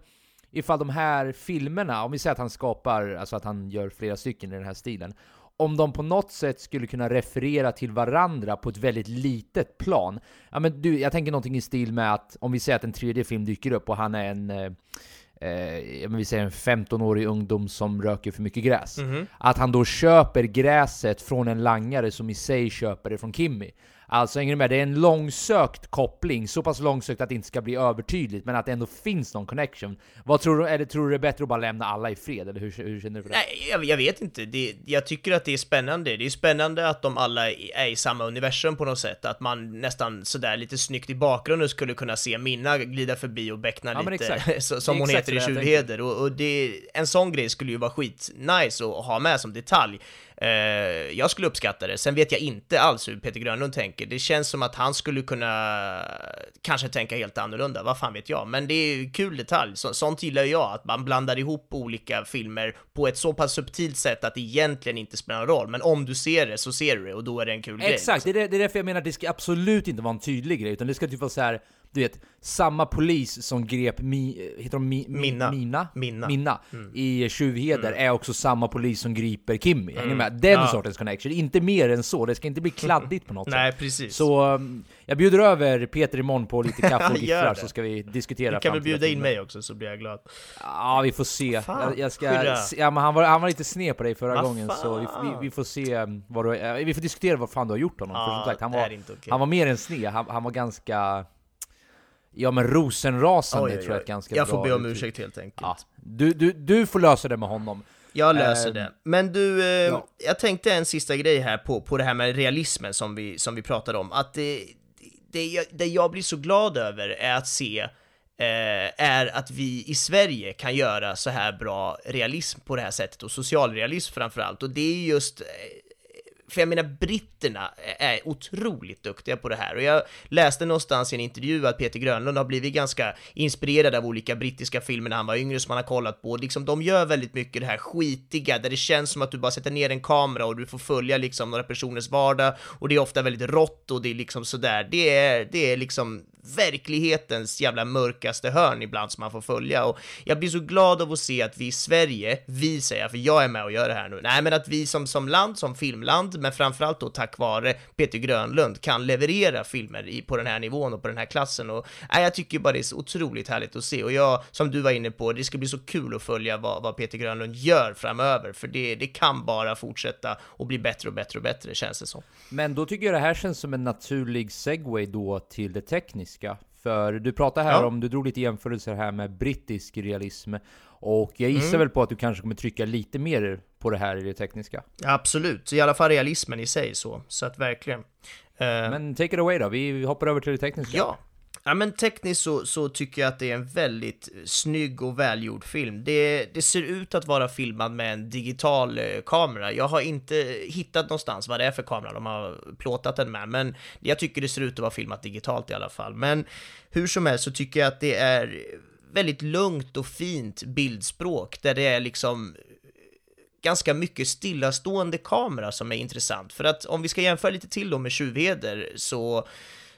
ifall de här filmerna, om vi säger att han skapar, alltså att han gör flera stycken i den här stilen, om de på något sätt skulle kunna referera till varandra på ett väldigt litet plan. Ja, men du, jag tänker någonting i stil med att om vi säger att en tredje film dyker upp och han är en eh, Eh, vi säger en 15-årig ungdom som röker för mycket gräs. Mhm. Att han då köper gräset från en langare som i sig köper det från Kimmy. Alltså hänger du med? Det är en långsökt koppling, så pass långsökt att det inte ska bli övertydligt, men att det ändå finns någon connection. Vad tror du? Eller tror du det är bättre att bara lämna alla i fred? Eller hur, hur känner du för det? Nej, jag, jag vet inte. Det, jag tycker att det är spännande. Det är spännande att de alla är i samma universum på något sätt. Att man nästan sådär lite snyggt i bakgrunden skulle kunna se Minna glida förbi och beckna Ja, lite, som hon heter i Tjuvheder. Och, och det, en sån grej skulle ju vara skitnice att ha med som detalj. Eh, jag skulle uppskatta det. Sen vet jag inte alls hur Peter Grönlund tänker. Det känns som att han skulle kunna kanske tänka helt annorlunda, vad fan vet jag. Men det är ju kul detalj, så, sånt gillar jag, att man blandar ihop olika filmer på ett så pass subtilt sätt att det egentligen inte spelar någon roll. Men om du ser det så ser du det och då är det en kul grej. Exakt, det är, det- det är därför jag menar att det ska absolut inte vara en tydlig grej, utan det ska typ vara så här. Du vet, samma polis som grep Mi, heter de Mi, Mi, Minna. Mina? Minna. Minna i Tjuvheder är också samma polis som griper Kimmy. Mm. med? Den Ja. sortens connection, inte mer än så. Det ska inte bli kladdigt på något Nej, sätt. precis. Så um, jag bjuder över Peter imorgon på lite kaffe och gifflar så ska vi diskutera Du kan väl bjuda in mig också så blir jag glad. Ja, vi får se. Fan, jag, ska, skydda. ja, men han, var, han var lite sned på dig förra Vad gången, så vi, fan. vi, vi får se um, vad du, eh, Vi får diskutera vad fan du har gjort honom. för Ja, som sagt, han var, okej. han var mer än sned. Han, han var ganska... Ja men rosenrasande Oj, oj, tror jag är oj. ett ganska Jag bra får be om uttryck. ursäkt helt enkelt. Ja. Du, du, du får lösa det med honom. Jag löser Ehm, det. Men du, eh, ja. jag tänkte en sista grej här på, på det här med realismen som vi, som vi pratade om. Att det, det, jag, det jag blir så glad över är att se eh, är att vi i Sverige kan göra så här bra realism på det här sättet och socialrealism framför allt. Och det är just eh, för jag menar, britterna är otroligt duktiga på det här och jag läste någonstans i en intervju att Peter Grönlund har blivit ganska inspirerad av olika brittiska filmer när han var yngre som han har kollat på. Liksom, de gör väldigt mycket det här skitiga där det känns som att du bara sätter ner en kamera och du får följa liksom några personers vardag och det är ofta väldigt rått och det är liksom sådär. Det är, det är liksom verklighetens jävla mörkaste hörn ibland som man får följa och jag blir så glad av att se att vi i Sverige, vi säger jag, för jag är med och gör det här nu, nej men att vi som, som land, som filmland, men framförallt då tack vare Peter Grönlund kan leverera filmer i, på den här nivån och på den här klassen och nej, jag tycker bara det är så otroligt härligt att se och jag, som du var inne på, det ska bli så kul att följa vad, vad Peter Grönlund gör framöver för det, det kan bara fortsätta och bli bättre och bättre och bättre känns det som. Men då tycker jag det här känns som en naturlig segway då till det tekniska. För du pratar här Ja. om, du drog lite jämförelser här med brittisk realism. Och jag gissar Mm. väl på att du kanske kommer trycka lite mer på det här i det tekniska. Absolut, i alla fall realismen i sig så, så att verkligen. Eh, Men take it away då, vi hoppar över till det tekniska. Ja. Ja men tekniskt så, så tycker jag att det är en väldigt snygg och välgjord film. Det, det ser ut att vara filmad med en digital eh, kamera. Jag har inte hittat någonstans vad det är för kamera de har plåtat den med, men jag tycker det ser ut att vara filmat digitalt i alla fall. Men hur som helst så tycker jag att det är väldigt lugnt och fint bildspråk där det är liksom ganska mycket stillastående kamera som är intressant. För att om vi ska jämföra lite till då med Tjuvheder så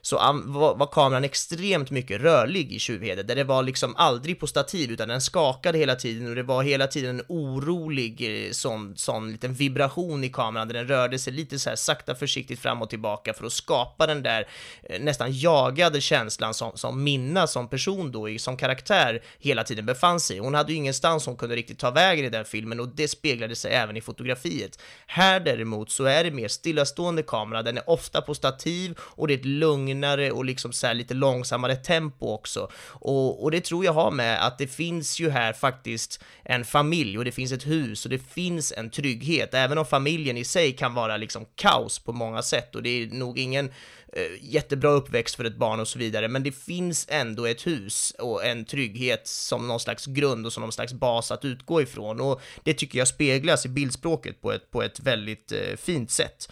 så var, kameran extremt mycket rörlig i Tjuvhede, där det var liksom aldrig på stativ, utan den skakade hela tiden och det var hela tiden en orolig eh, sån, sån liten vibration i kameran, där den rörde sig lite så här sakta försiktigt fram och tillbaka för att skapa den där eh, nästan jagade känslan som, som Minna som person då, som karaktär, hela tiden befann sig i. Hon hade ju ingenstans hon kunde riktigt ta vägen i den filmen och det speglade sig även i fotografiet. Här däremot så är det mer stillastående kamera, den är ofta på stativ och det är ett lugnare och liksom så här lite långsammare tempo också. Och, och det tror jag har med att det finns ju här faktiskt en familj och det finns ett hus och det finns en trygghet, även om familjen i sig kan vara liksom kaos på många sätt och det är nog ingen eh, jättebra uppväxt för ett barn och så vidare, men det finns ändå ett hus och en trygghet som någon slags grund och som någon slags bas att utgå ifrån och det tycker jag speglas i bildspråket på ett, på ett väldigt eh, fint sätt.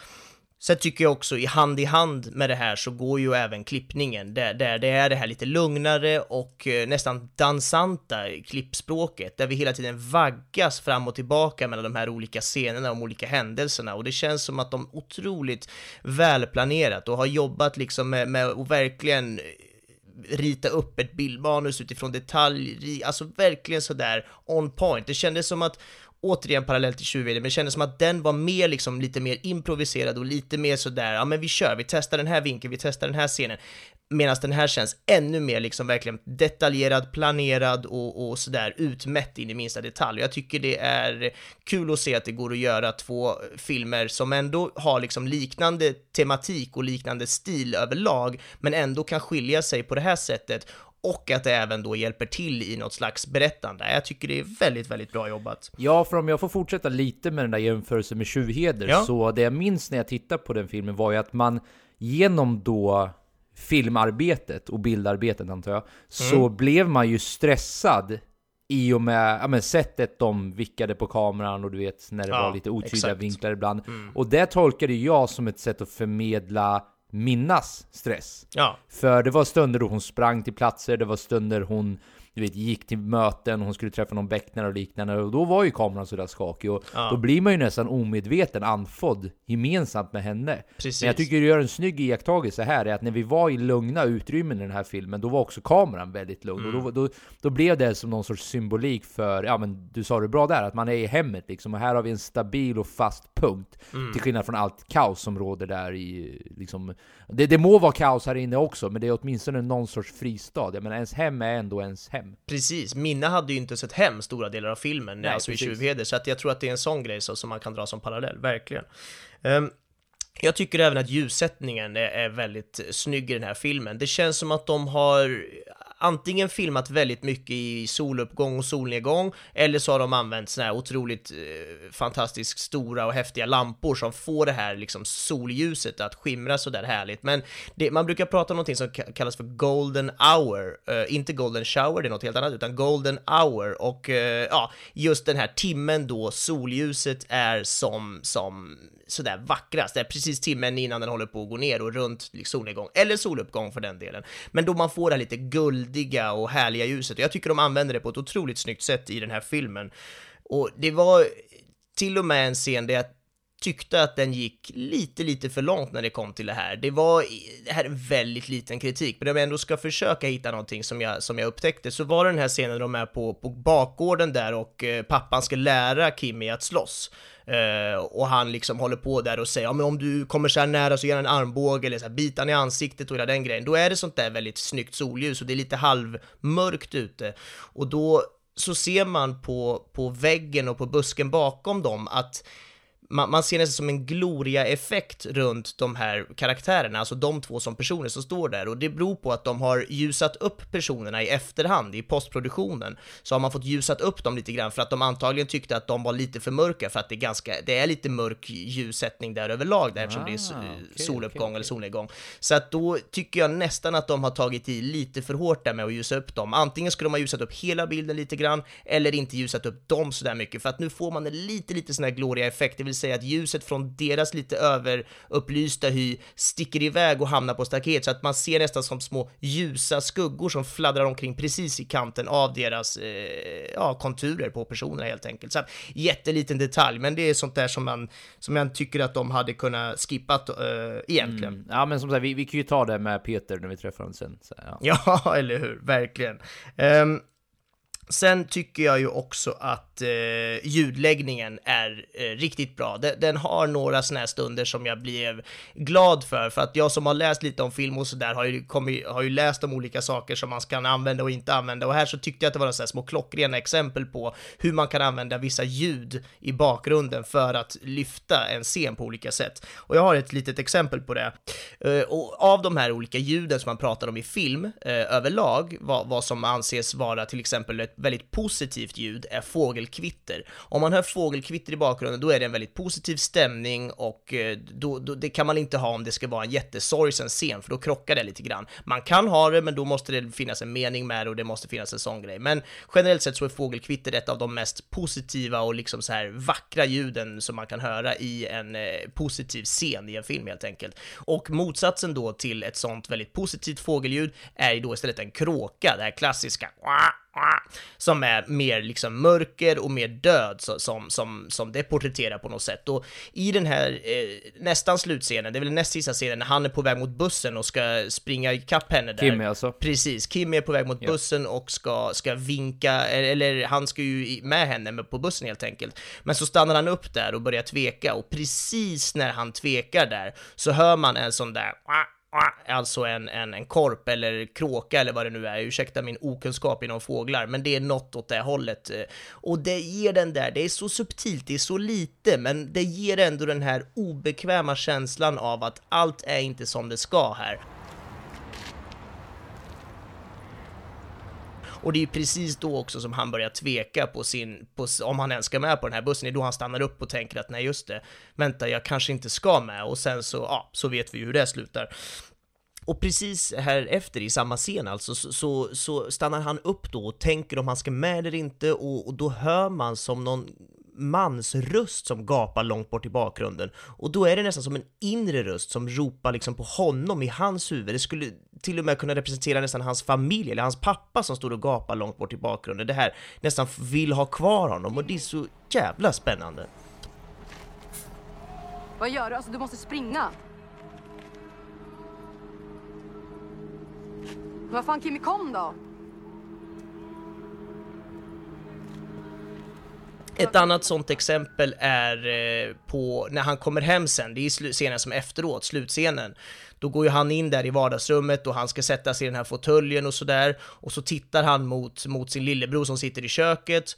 Sen tycker jag också i hand i hand med det här så går ju även klippningen, där, där det är det här lite lugnare och eh, nästan dansanta klippspråket, där vi hela tiden vaggas fram och tillbaka mellan de här olika scenerna, de olika händelserna, och det känns som att de otroligt välplanerat och har jobbat liksom med, med att verkligen eh, rita upp ett bildmanus utifrån detalj, alltså verkligen sådär on point. Det kändes som att återigen parallell till Tjuvvd, men det kändes som att den var mer liksom lite mer improviserad och lite mer sådär, ja men vi kör, vi testar den här vinkeln, vi testar den här scenen. Medan den här känns ännu mer liksom verkligen detaljerad, planerad och, och sådär utmätt in i minsta detalj. Jag tycker det är kul att se att det går att göra två filmer som ändå har liksom liknande tematik och liknande stil överlag, men ändå kan skilja sig på det här sättet och att det även då hjälper till i något slags berättande. Jag tycker det är väldigt, väldigt bra jobbat. Ja, för om jag får fortsätta lite med den där jämförelsen med Tjuvheder, Ja. så det jag minns när jag tittade på den filmen var ju att man genom då filmarbetet och bildarbetet antar jag, så blev man ju stressad i och med ja, men sättet de vickade på kameran och du vet när det Ja, var lite otydliga exakt. vinklar ibland. Och det tolkade jag som ett sätt att förmedla minnas stress. Ja, För det var stunder då hon sprang till platser, det var stunder hon du vet, gick till möten, hon skulle träffa någon becknare och liknande och då var ju kameran sådär skakig och Ja. då blir man ju nästan omedveten andfådd gemensamt med henne. precis. Men jag tycker du gör en snygg iakttagelse här, är att när vi var i lugna utrymmen i den här filmen, då var också kameran väldigt lugn. Och då, då, då blev det som någon sorts symbolik för, ja men du sa det bra där, att man är i hemmet liksom. Och här har vi en stabil och fast punkt. Till skillnad från allt kaos som råder där i, liksom. Det, det må vara kaos här inne också, men det är åtminstone någon sorts fristad. Jag menar, ens hem är ändå ens hem. Precis, Minna hade ju inte sett hem stora delar av filmen, Nej, alltså i precis. Tjuvheder, så att jag tror att det är en sån grej så, som man kan dra som parallell, verkligen. Ehm, jag tycker även att ljussättningen är, är väldigt snygg i den här filmen. Det känns som att de har antingen filmat väldigt mycket i soluppgång och solnedgång, eller så har de använt såna här otroligt eh, fantastiskt stora och häftiga lampor som får det här liksom solljuset att skimra sådär härligt. Men det, man brukar prata om någonting som kallas för golden hour, Eh, inte golden shower, det är något helt annat, utan golden hour och eh, ja, just den här timmen då solljuset är som, som sådär vackrast, det är precis timmen innan den håller på att gå ner och runt liksom solnedgång, eller soluppgång för den delen. Men då man får det här lite guld, eldiga och härliga ljuset, och jag tycker de använder det på ett otroligt snyggt sätt i den här filmen. Och det var till och med en scen där jag tyckte att den gick lite, lite för långt när det kom till det här. Det var, det här är väldigt liten kritik, men om jag ändå ska försöka hitta någonting som jag, som jag upptäckte, så var det den här scenen där de är på, på bakgården där och eh, pappan ska lära Kimmy att slåss. Eh, och han liksom håller på där och säger, ja men om du kommer så här nära så ger han en armbåge eller så här, bita i ansiktet och hela den grejen. Då är det sånt där väldigt snyggt solljus och det är lite halvmörkt ute. Och då så ser man på, på väggen och på busken bakom dem att man, man ser nästan som en gloria-effekt runt de här karaktärerna, alltså de två som personer som står där, och det beror på att de har ljusat upp personerna i efterhand, i postproduktionen, så har man fått ljusat upp dem lite grann för att de antagligen tyckte att de var lite för mörka, för att det är ganska, det är lite mörk ljussättning där överlag, där, eftersom det är Ah, soluppgång okej, eller okej. solnedgång. Så att då tycker jag nästan att de har tagit i lite för hårt där med att ljusa upp dem. Antingen skulle de ha ljusat upp hela bilden lite grann, eller inte ljusat upp dem sådär mycket, för att nu får man en lite, lite sån här gloria-effekt, det vill säga att ljuset från deras lite överupplysta hy sticker iväg och hamnar på staket, så att man ser nästan som små ljusa skuggor som fladdrar omkring precis i kanten av deras eh, ja, konturer på personerna helt enkelt. Så att, jätteliten detalj, men det är sånt där som man, som jag tycker att de hade kunnat skippat eh, egentligen. Mm. Ja men som sagt, vi, vi kan ju ta det med Peter när vi träffar honom sen. Så, ja. Ja, eller hur? Verkligen. Ehm, sen tycker jag ju också att eh, ljudläggningen är eh, riktigt bra. Den, den har några såna här stunder som jag blev glad för, för att jag som har läst lite om film och sådär har ju, kommit, har ju läst om olika saker som man kan använda och inte använda, och här så tyckte jag att det var några här små klockrena exempel på hur man kan använda vissa ljud i bakgrunden för att lyfta en scen på olika sätt. Och jag har ett litet exempel på det. Eh, och av de här olika ljuden som man pratar om i film eh, överlag, vad, vad som anses vara till exempel ett väldigt positivt ljud är fågel fågelkvitter. Om man hör fågelkvitter i bakgrunden, då är det en väldigt positiv stämning och eh, då, då, det kan man inte ha om det ska vara en jättesorgsen scen, för då krockar det lite grann. Man kan ha det, men då måste det finnas en mening med det och det måste finnas en sån grej. Men generellt sett så är fågelkvitter ett av de mest positiva och liksom så här vackra ljuden som man kan höra i en eh, positiv scen i en film helt enkelt. Och motsatsen då till ett sånt väldigt positivt fågelljud är ju då istället en kråka, det här klassiska som är mer liksom mörker och mer död som, som, som det porträtterar på något sätt. Och i den här eh, nästan slutscenen, det är väl näst sista scenen, när han är på väg mot bussen och ska springa ikapp henne där. Kimmy alltså. Precis, Kim är på väg mot Ja. bussen och ska, ska vinka, eller, eller han ska ju med henne på bussen helt enkelt. Men så stannar han upp där och börjar tveka och precis när han tvekar där så hör man en sån där Alltså en, en, en korp eller kråka eller vad det nu är, ursäkta min okunskap inom fåglar, men det är något åt det hållet. Eh, och det ger den där, det är så subtilt, det är så lite, men det ger ändå den här obekväma känslan av att allt är inte som det ska här. Och det är ju precis då också som han börjar tveka på sin, på, om han ens ska med på den här bussen, det är då han stannar upp och tänker att nej just det, vänta jag kanske inte ska med. Och sen så, ja, så vet vi ju hur det slutar. Och precis här efter i samma scen alltså så, så, så stannar han upp då och tänker om han ska med eller inte. Och, och då hör man som någon mansröst som gapar långt bort i bakgrunden och då är det nästan som en inre röst som ropar liksom på honom i hans huvud. Det skulle till och med kunna representera nästan hans familj eller hans pappa som står och gapar långt bort i bakgrunden. Det här nästan vill ha kvar honom och det är så jävla spännande. Vad gör du? Alltså, du måste springa. Men Vad fan, Kimmy, kom då! Ett annat sånt exempel är eh, på när han kommer hem sen, det är scenen som efteråt, slutscenen. Då går ju han in där i vardagsrummet och han ska sätta sig i den här fåtöljen och sådär och så tittar han mot, mot sin lillebror som sitter i köket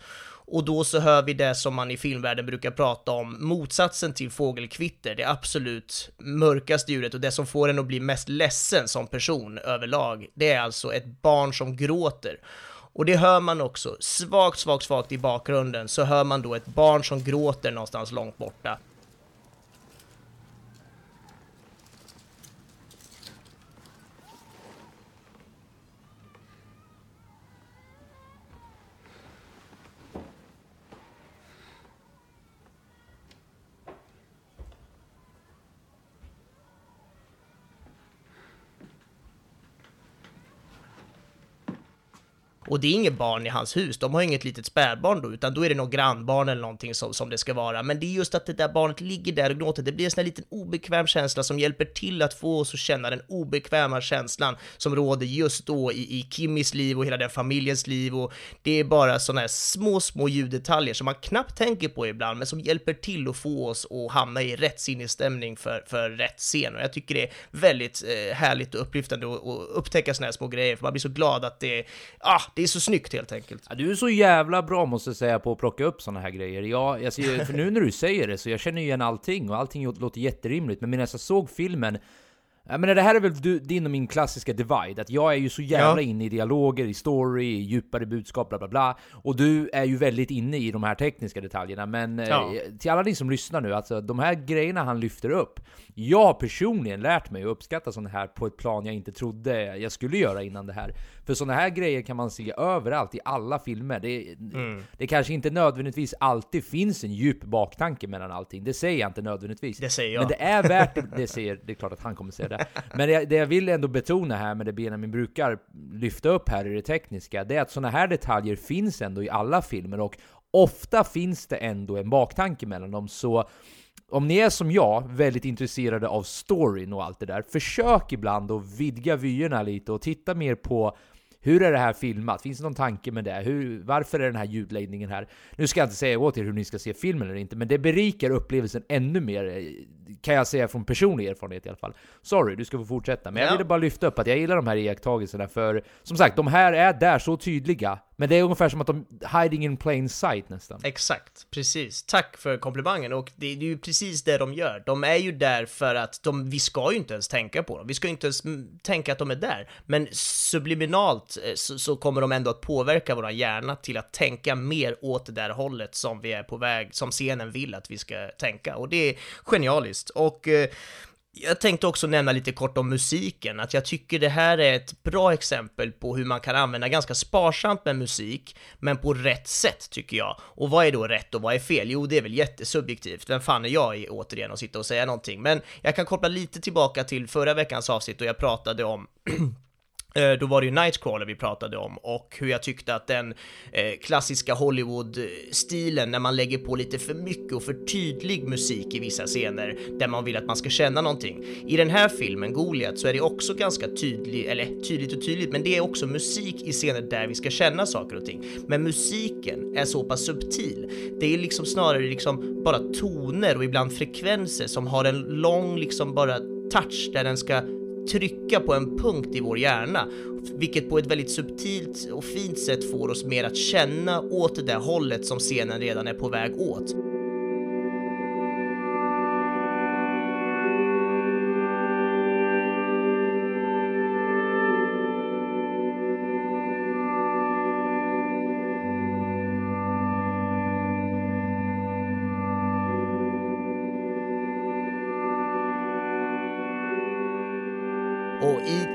och då så hör vi det som man i filmvärlden brukar prata om, motsatsen till fågelkvitter, det absolut mörkaste djuret och det som får en att bli mest ledsen som person överlag, det är alltså ett barn som gråter. Och det hör man också, svagt, svagt, svagt i bakgrunden så hör man då ett barn som gråter någonstans långt borta. Och det är inget barn i hans hus, de har inget litet spädbarn då, utan då är det något grannbarn eller någonting som, som det ska vara. Men det är just att det där barnet ligger där och gråter, det blir en sån här liten obekväm känsla som hjälper till att få oss att känna den obekväma känslan som råder just då i, i Kimmys liv och hela den familjens liv och det är bara såna här små, små ljuddetaljer som man knappt tänker på ibland, men som hjälper till att få oss att hamna i rätt sinnesstämning för, för rätt scen. Och jag tycker det är väldigt eh, härligt och upplyftande att att upptäcka såna här små grejer, för man blir så glad att det, ah, det är så snyggt helt enkelt. Ja, du är så jävla bra måste jag säga på att plocka upp såna här grejer. Jag, jag ser, för nu när du säger det så jag känner igen allting och allting låter jätterimligt. Men medan jag såg filmen jag menar, det här är väl du, din och min klassiska divide, att jag är ju så jävla Ja. inne i dialoger, i story, i djupare budskap, bla bla bla. Och du är ju väldigt inne i de här tekniska detaljerna. Men Ja. eh, till alla ni som lyssnar nu, alltså de här grejerna han lyfter upp. Jag har personligen lärt mig att uppskatta sådana här på ett plan jag inte trodde jag skulle göra innan det här. För sådana här grejer kan man se överallt i alla filmer. Det, Mm. det kanske inte nödvändigtvis alltid finns en djup baktanke mellan allting. Det säger jag inte nödvändigtvis. Det säger jag. Men det är värt det. Det, säger, det är klart att han kommer säga det. Men det, det jag vill ändå betona här med det Benjamin brukar lyfta upp här i det tekniska, det är att sådana här detaljer finns ändå i alla filmer och ofta finns det ändå en baktanke mellan dem. Så om ni är som jag, väldigt intresserade av storyn och allt det där, försök ibland att vidga vyerna lite och titta mer på hur är det här filmat? Finns det någon tanke med det? Hur, varför är den här ljudläggningen här? Nu ska jag inte säga åt er hur ni ska se filmen eller inte, men det berikar upplevelsen ännu mer. Eh, kan jag säga från personlig erfarenhet i alla fall. Sorry, du ska få fortsätta. Men jag Ja. ville bara lyfta upp att jag gillar de här iakttagelserna för, som sagt, de här är där så tydliga. Men det är ungefär som att de hiding in plain sight nästan. Exakt, precis. Tack för komplimangen och det är ju precis det de gör. De är ju där för att de, vi ska ju inte ens tänka på dem. Vi ska ju inte ens mm, tänka att de är där. Men subliminalt eh, så, så kommer de ändå att påverka våra hjärna till att tänka mer åt det där hållet som vi är på väg, som scenen vill att vi ska tänka. Och det är genialiskt. Och eh, jag tänkte också nämna lite kort om musiken, att jag tycker det här är ett bra exempel på hur man kan använda ganska sparsamt med musik, men på rätt sätt tycker jag. Och vad är då rätt och vad är fel? Jo, det är väl jättesubjektivt. Vem fan är jag i, återigen att sitta och säga någonting? Men jag kan koppla lite tillbaka till förra veckans avsnitt och jag pratade om Eh, då var det ju Nightcrawler vi pratade om och hur jag tyckte att den eh, klassiska Hollywood-stilen när man lägger på lite för mycket och för tydlig musik i vissa scener där man vill att man ska känna någonting. I den här filmen, Goliat, så är det också ganska tydligt, eller tydligt och tydligt, men det är också musik i scener där vi ska känna saker och ting. Men musiken är så pass subtil. Det är liksom snarare liksom bara toner och ibland frekvenser som har en lång liksom bara touch där den ska trycka på en punkt i vår hjärna, vilket på ett väldigt subtilt och fint sätt får oss mer att känna åt det där hållet som scenen redan är på väg åt.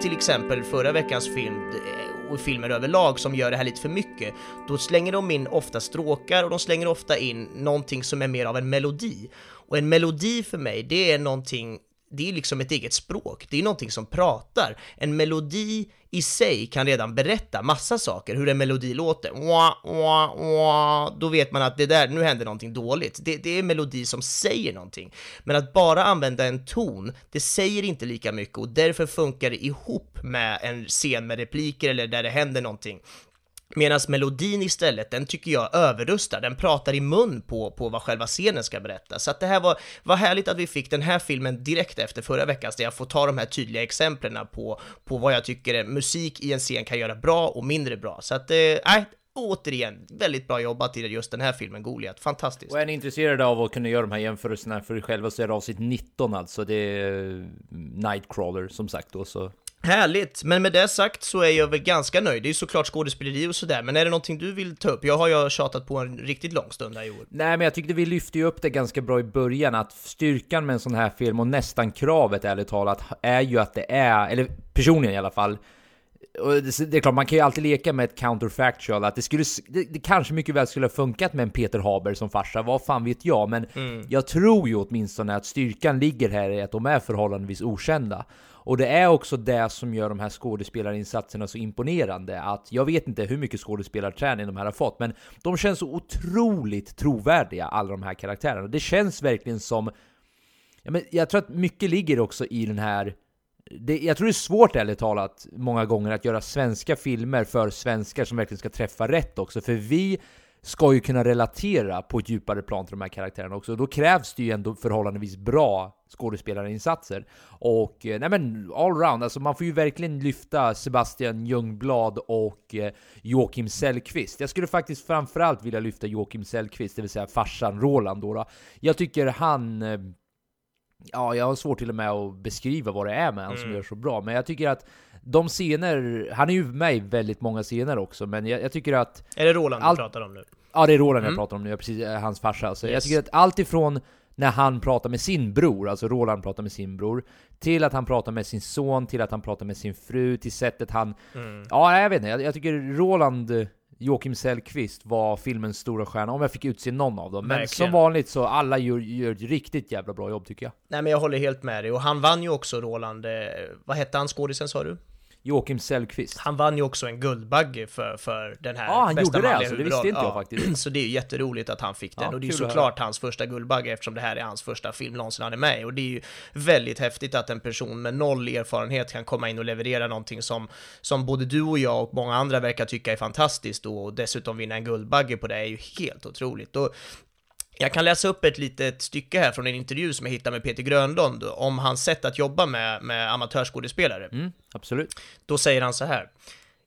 Till exempel förra veckans film eh, och filmer överlag som gör det här lite för mycket, då slänger de in ofta stråkar och de slänger ofta in någonting som är mer av en melodi. Och en melodi för mig, det är någonting det är liksom ett eget språk, det är någonting som pratar. En melodi i sig kan redan berätta massa saker, hur en melodi låter. Wah, wah, wah. Då vet man att det där, nu händer någonting dåligt. Det, det är en melodi som säger någonting. Men att bara använda en ton, det säger inte lika mycket och därför funkar det ihop med en scen med repliker eller där det händer någonting. Medan melodin istället, den tycker jag överrustar, den pratar i mun på, på vad själva scenen ska berätta. Så att det här var, var härligt att vi fick den här filmen direkt efter förra veckans, där jag får ta de här tydliga exemplen på, på vad jag tycker musik i en scen kan göra bra och mindre bra. Så att, eh, nej, eh, återigen, väldigt bra jobbat i just den här filmen, Goliat. Fantastiskt. Och är ni intresserade av att kunna göra de här jämförelserna för er själva så är det avsnitt 19 alltså. Det är eh, Nightcrawler som sagt då så. Härligt, men med det sagt så är jag väl ganska nöjd. Det är ju såklart skådespeleri och sådär, men är det någonting du vill ta upp? Jag har ju tjatat på en riktigt lång stund här Joel. Nej, men jag tyckte vi lyfte ju upp det ganska bra i början, att styrkan med en sån här film och nästan kravet ärligt talat är ju att det är, eller personligen i alla fall, och det, är klart, man kan ju alltid leka med ett counterfactual, att det skulle, det, det kanske mycket väl skulle ha funkat med en Peter Haber som farsa, vad fan vet jag, men jag tror ju åtminstone att styrkan ligger här i att de är förhållandevis okända. Och det är också det som gör de här skådespelarinsatserna så imponerande, att jag vet inte hur mycket skådespelarträning de här har fått, men de känns så otroligt trovärdiga, alla de här karaktärerna. Det känns verkligen som Ja, men jag tror att mycket ligger också i den här det, jag tror det är svårt ärligt talat många gånger att göra svenska filmer för svenskar som verkligen ska träffa rätt också, för vi ska ju kunna relatera på ett djupare plan till de här karaktärerna också. Och Då krävs det ju ändå förhållandevis bra skådespelarinsatser. Och eh, nej men allround, alltså man får ju verkligen lyfta Sebastian Ljungblad och eh, Joakim Sellqvist. Jag skulle faktiskt framförallt vilja lyfta Joakim Sellqvist, det vill säga farsan Roland då. då. Jag tycker han eh, Ja, jag har svårt till och med att beskriva vad det är med han som gör så bra, men jag tycker att de scener, han är ju med i väldigt många scener också, men jag, jag tycker att Är det Roland Allt- du pratar om nu? Ja, det är Roland jag Mm. pratar om nu, precis, hans farsa. Alltså, Jag Yes. tycker att allt ifrån när han pratar med sin bror, alltså Roland pratar med sin bror, till att han pratar med sin son, till att han pratar med sin fru, till sättet han... Mm. Ja, jag vet inte, jag, jag tycker Roland eh, Joakim Sellqvist var filmens stora stjärna, om jag fick utse någon av dem. Men Verkligen. som vanligt så alla gör, gör ett riktigt jävla bra jobb tycker jag. Nej men jag håller helt med dig, och han vann ju också Roland, eh, vad hette han skådisen sa du? Joakim Sellqvist. Han vann ju också en Guldbagge för, för den här Ja, han bästa gjorde det alltså, det visste huvudroll. inte jag faktiskt. Så det är ju jätteroligt att han fick den, Ja, och det är ju såklart hans första Guldbagge eftersom det här är hans första film någonsin han är med i. och det är ju väldigt häftigt att en person med noll erfarenhet kan komma in och leverera någonting som, som både du och jag och många andra verkar tycka är fantastiskt och dessutom vinna en Guldbagge på det är ju helt otroligt. Och Jag kan läsa upp ett litet stycke här från en intervju som jag hittade med Peter Grönlund om hans sätt att jobba med, med amatörskådespelare. Mm, absolut. Då säger han så här.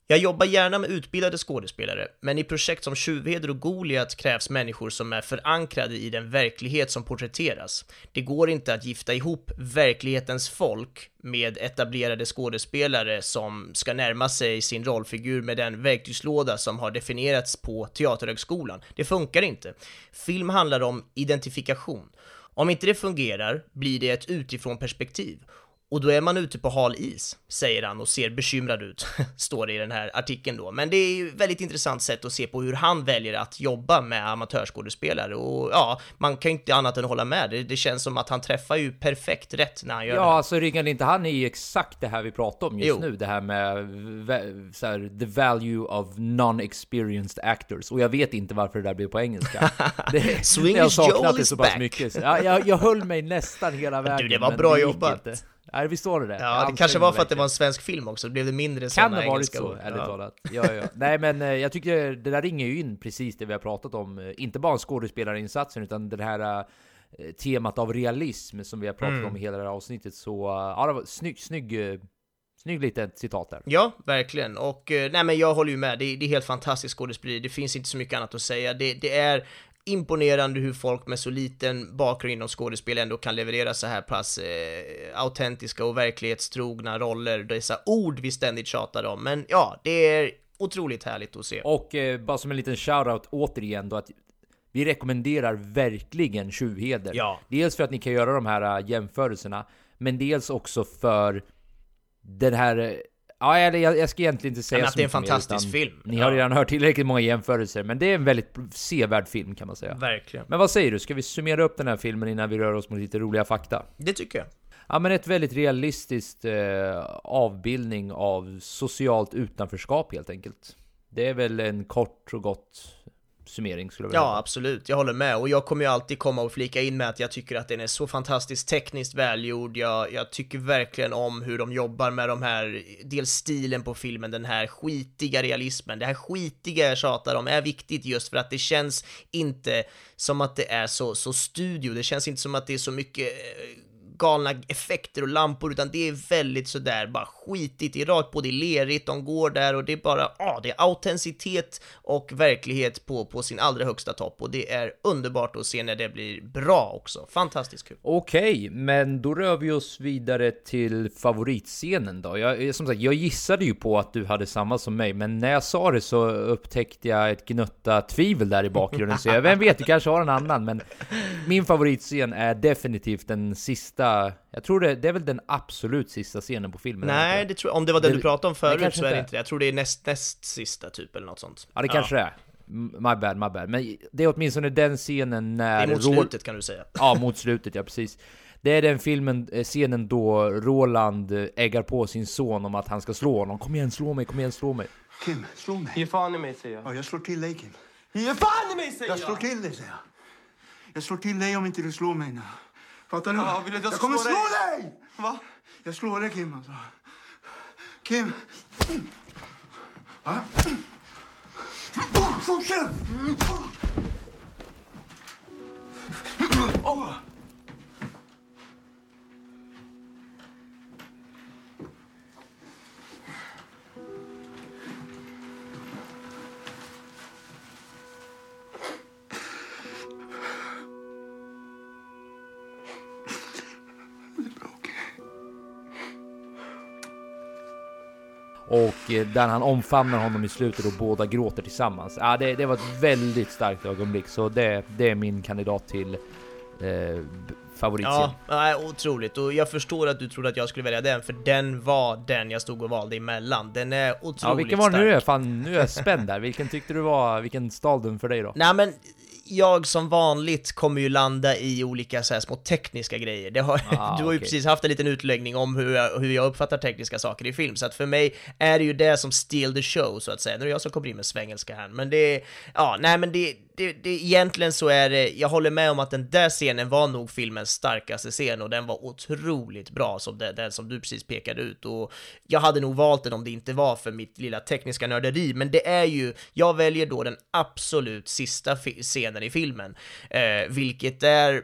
Jag jobbar gärna med utbildade skådespelare, men i projekt som Tjuvheder och Goliat krävs människor som är förankrade i den verklighet som porträtteras. Det går inte att gifta ihop verklighetens folk med etablerade skådespelare som ska närma sig sin rollfigur med den verktygslåda som har definierats på Teaterhögskolan. Det funkar inte. Film handlar om identifikation. Om inte det fungerar blir det ett utifrån perspektiv. Och då är man ute på hal is, säger han och ser bekymrad ut, står det i den här artikeln då. Men det är ju ett väldigt intressant sätt att se på hur han väljer att jobba med amatörskådespelare och ja, man kan ju inte annat än hålla med. Det, det känns som att han träffar ju perfekt rätt när han gör Ja, det. alltså ringade inte han i exakt det här vi pratar om just Jo. nu? Det här med så här, the value of non-experienced actors. Och jag vet inte varför det där blev på engelska. Det, Swing jag har saknat det så pass back. mycket. Så, ja, jag, jag höll mig nästan hela vägen. det var bra jobbat. inte. Nej, visst var det det? Ja, det kanske var för att det var en svensk film också, då blev det mindre Kan sådana ha varit så, ord. ärligt Ja. talat. Ja, ja. Nej men eh, jag tycker det där ringer ju in precis det vi har pratat om. Eh, Inte bara skådespelarinsatsen utan det här eh, temat av realism som vi har pratat Mm. om i hela det här avsnittet. Så ja, det var snygg, snygg, snygg litet citat där. Ja, verkligen. Och nej, men jag håller ju med. Det, det är helt fantastiskt skådespeleri. Det finns inte så mycket annat att säga. Det, det är imponerande hur folk med så liten bakgrund inom skådespel ändå kan leverera så här pass eh, autentiska och verklighetstrogna roller. Dessa ord vi ständigt tjatar om. Men ja, det är otroligt härligt att se. Och eh, bara som en liten shoutout återigen då att vi rekommenderar verkligen Tjuvheder. Ja. Dels för att ni kan göra de här äh, jämförelserna, men dels också för den här... Ja, eller jag, jag ska egentligen inte säga Men att så det är en mer, fantastisk utan film. Ni Ja. har redan hört tillräckligt många jämförelser, men det är en väldigt sevärd film kan man säga. Verkligen. Men vad säger du? Ska vi summera upp den här filmen innan vi rör oss mot lite roliga fakta? Det tycker jag. Ja men ett väldigt realistiskt eh, avbildning av socialt utanförskap helt enkelt. Det är väl en kort och gott summering skulle jag vilja Ja, absolut. Jag håller med. Och jag kommer ju alltid komma och flika in med att jag tycker att den är så fantastiskt tekniskt välgjord. Jag, jag tycker verkligen om hur de jobbar med de här, dels stilen på filmen, den här skitiga realismen. Det här skitiga jag tjatar om är viktigt just för att det känns inte som att det är så, så studio. Det känns inte som att det är så mycket eh, galna effekter och lampor, utan det är väldigt sådär bara skitigt, det är rakt på, det är lerigt, de går där och det är bara, ja, det är autenticitet och verklighet på, på sin allra högsta topp och det är underbart att se när det blir bra också. Fantastiskt kul. Okej, men då rör vi oss vidare till favoritscenen då. Jag, eh, som sagt, jag gissade ju på att du hade samma som mig, men när jag sa det så upptäckte jag ett gnutta tvivel där i bakgrunden. Så jag, vem vet, du kanske har en annan, men min favoritscen är definitivt den sista, jag tror det, det är väl den absolut sista scenen på filmen. det Nej, det tror jag, om det var det, Det- du pratade om det förut så är det inte det. Jag tror det är näst, näst sista typ eller något sånt. Ja, det kanske det är. My bad, my bad. Men det är åtminstone den scenen Det när... är mot slutet kan du säga. Ja, mot slutet, ja precis. Det är den filmen, eh, scenen då Roland eh, äggar på sin son om att han ska slå honom. Kom igen, slå mig, kom igen, slå mig. Kim, slå mig. Ge fan i mig säger jag. Ja, jag slår till dig, Kim. Ge fan i mig säger Jag jag! slår till dig, säger jag. Jag slår till dig om inte du slår mig nu. Fattar du? Ja, vill du jag ska kommer slå slå dig! Va? Jag slår dig, Kim, alltså. Kim! Va? Fortsätt! Åh! Där han omfamnar honom i slutet och båda gråter tillsammans. Ja, det, det var ett väldigt starkt ögonblick, så det, det är min kandidat till eh, favoritscen. Ja, nej, otroligt. Och jag förstår att du trodde att jag skulle välja den, för den var den jag stod och valde emellan. Den är otroligt Ja, vilken var det stark. nu? Fan, nu är jag spänd där. Vilken tyckte du var, vilken stal den för dig då? Nej men, jag som vanligt kommer ju landa i olika så här små tekniska grejer. Har, Ah, du har ju okej. precis haft en liten utläggning om hur jag, hur jag uppfattar tekniska saker i film, så att för mig är det ju det som steal the show, så att säga. Nu är det jag som kommer in med svengelska här, men det ja, nej men det det, det, egentligen så är det, jag håller med om att den där scenen var nog filmens starkaste scen och den var otroligt bra som den, den som du precis pekade ut. Och jag hade nog valt den om det inte var för mitt lilla tekniska nörderi, men det är ju, jag väljer då den absolut sista scenen i filmen, eh, vilket är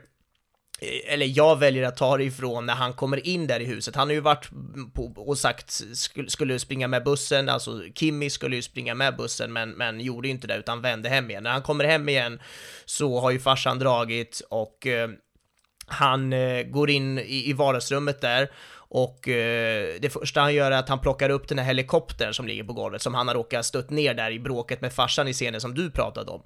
eller jag väljer att ta det ifrån när han kommer in där i huset. Han har ju varit på, och sagt skulle, skulle springa med bussen, alltså Kimmy skulle ju springa med bussen men, men gjorde inte det utan vände hem igen. När han kommer hem igen så har ju farsan dragit och eh, han eh, går in i, i vardagsrummet där och eh, det första han gör är att han plockar upp den här helikoptern som ligger på golvet, som han har råkat stött ner där i bråket med farsan i scenen som du pratade om.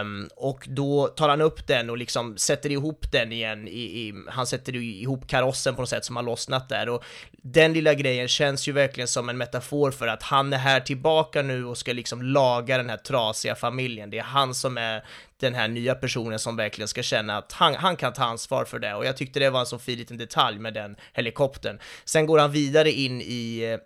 Um, och då tar han upp den och liksom sätter ihop den igen, i, i, han sätter ihop karossen på något sätt som har lossnat där. Och den lilla grejen känns ju verkligen som en metafor för att han är här tillbaka nu och ska liksom laga den här trasiga familjen. Det är han som är den här nya personen som verkligen ska känna att han, han kan ta ansvar för det och jag tyckte det var en så fin liten detalj med den helikoptern. Sen går han vidare in i eh,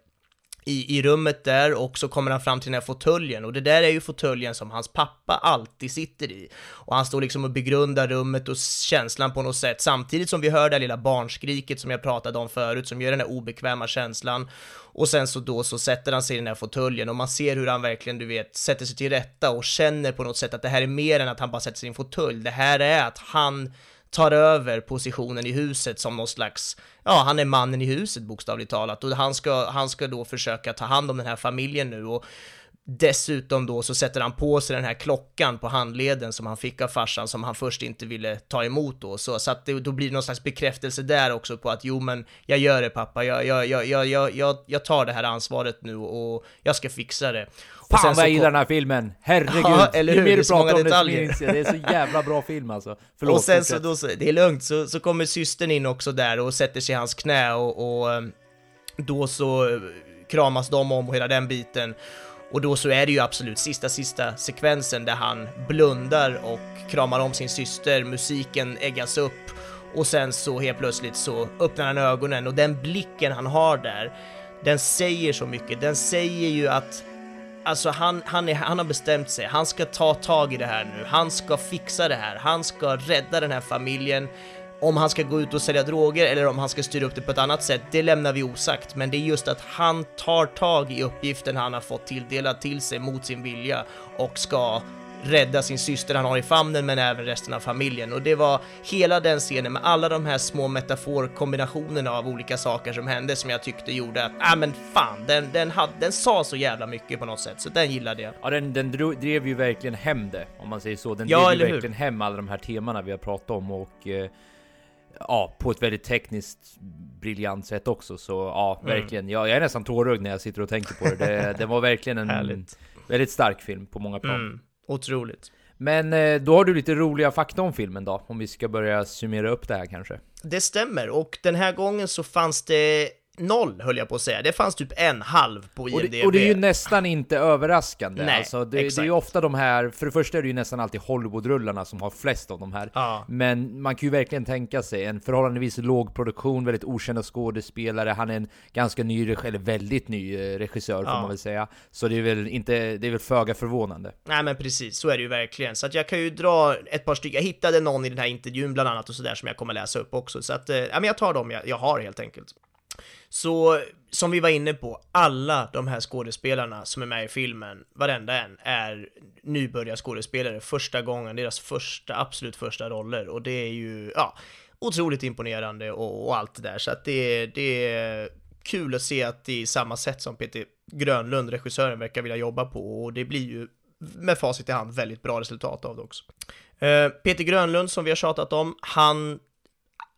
i, i rummet där och så kommer han fram till den här fåtöljen och det där är ju fåtöljen som hans pappa alltid sitter i. Och han står liksom och begrundar rummet och känslan på något sätt samtidigt som vi hör det här lilla barnskriket som jag pratade om förut som gör den här obekväma känslan. Och sen så då så sätter han sig i den här fåtöljen och man ser hur han verkligen, du vet, sätter sig till rätta och känner på något sätt att det här är mer än att han bara sätter sig i en fåtölj. Det här är att han tar över positionen i huset som någon slags, ja, han är mannen i huset bokstavligt talat och han ska, han ska då försöka ta hand om den här familjen nu och Dessutom då så sätter han på sig den här klockan på handleden som han fick av farsan som han först inte ville ta emot då. Så, så att det, då blir det någon slags bekräftelse där också på att jo men jag gör det pappa, jag, jag, jag, jag, jag, jag tar det här ansvaret nu och jag ska fixa det. Fan vad jag gillar den här filmen! Herregud! Ja, eller hur? Ju mer du pratar om detaljer. det, det är så jävla bra film alltså. Förlåt, och sen så, då, så, det är lugnt, så, så kommer systern in också där och sätter sig i hans knä och, och ehm, då så kramas de om och hela den biten. Och då så är det ju absolut sista, sista sekvensen där han blundar och kramar om sin syster, musiken äggas upp och sen så helt plötsligt så öppnar han ögonen och den blicken han har där, den säger så mycket. Den säger ju att Alltså han, han, är, han har bestämt sig, han ska ta tag i det här nu, han ska fixa det här, han ska rädda den här familjen, om han ska gå ut och sälja droger eller om han ska styra upp det på ett annat sätt, det lämnar vi osagt. Men det är just att han tar tag i uppgiften han har fått tilldelad till sig mot sin vilja och ska rädda sin syster han har i famnen men även resten av familjen. Och det var hela den scenen med alla de här små metaforkombinationerna av olika saker som hände som jag tyckte gjorde att, ah, men fan, den, den, hade, den sa så jävla mycket på något sätt, så den gillade jag. Ja, den, den drev ju verkligen hem det, om man säger så. Den ja, drev ju verkligen hem alla de här temana vi har pratat om och eh, ja, på ett väldigt tekniskt briljant sätt också. Så ja, mm. verkligen. Jag, jag är nästan tårögd när jag sitter och tänker på det. Det, det var verkligen en väldigt stark film på många plan. Mm. Otroligt. Men eh, då har du lite roliga fakta om filmen då, om vi ska börja summera upp det här kanske. Det stämmer, och den här gången så fanns det noll höll jag på att säga. Det fanns typ en halv på IMDB. Och det, och det är ju nästan inte överraskande. Nej, alltså det, det, är ju ofta de här, för det första är det ju nästan alltid Hollywood-rullarna som har flest av de här. Ja. Men man kan ju verkligen tänka sig en förhållandevis låg produktion, väldigt okända skådespelare. Han är en ganska ny, eller väldigt ny eh, regissör får ja. man väl säga. Så det är väl inte, det är väl föga förvånande. Nej men precis, så är det ju verkligen. Så att jag kan ju dra ett par stycken. Jag hittade någon i den här intervjun bland annat och sådär som jag kommer läsa upp också. Så att, eh, ja men jag tar dem jag, jag har helt enkelt. Så som vi var inne på, alla de här skådespelarna som är med i filmen, varenda en, är nybörjarskådespelare första gången, deras första, absolut första roller. Och det är ju, ja, otroligt imponerande och, och allt det där. Så att det, det är kul att se att det är samma sätt som Peter Grönlund, regissören, verkar vilja jobba på. Och det blir ju med facit i hand väldigt bra resultat av det också. Eh, Peter Grönlund som vi har tjatat om, han,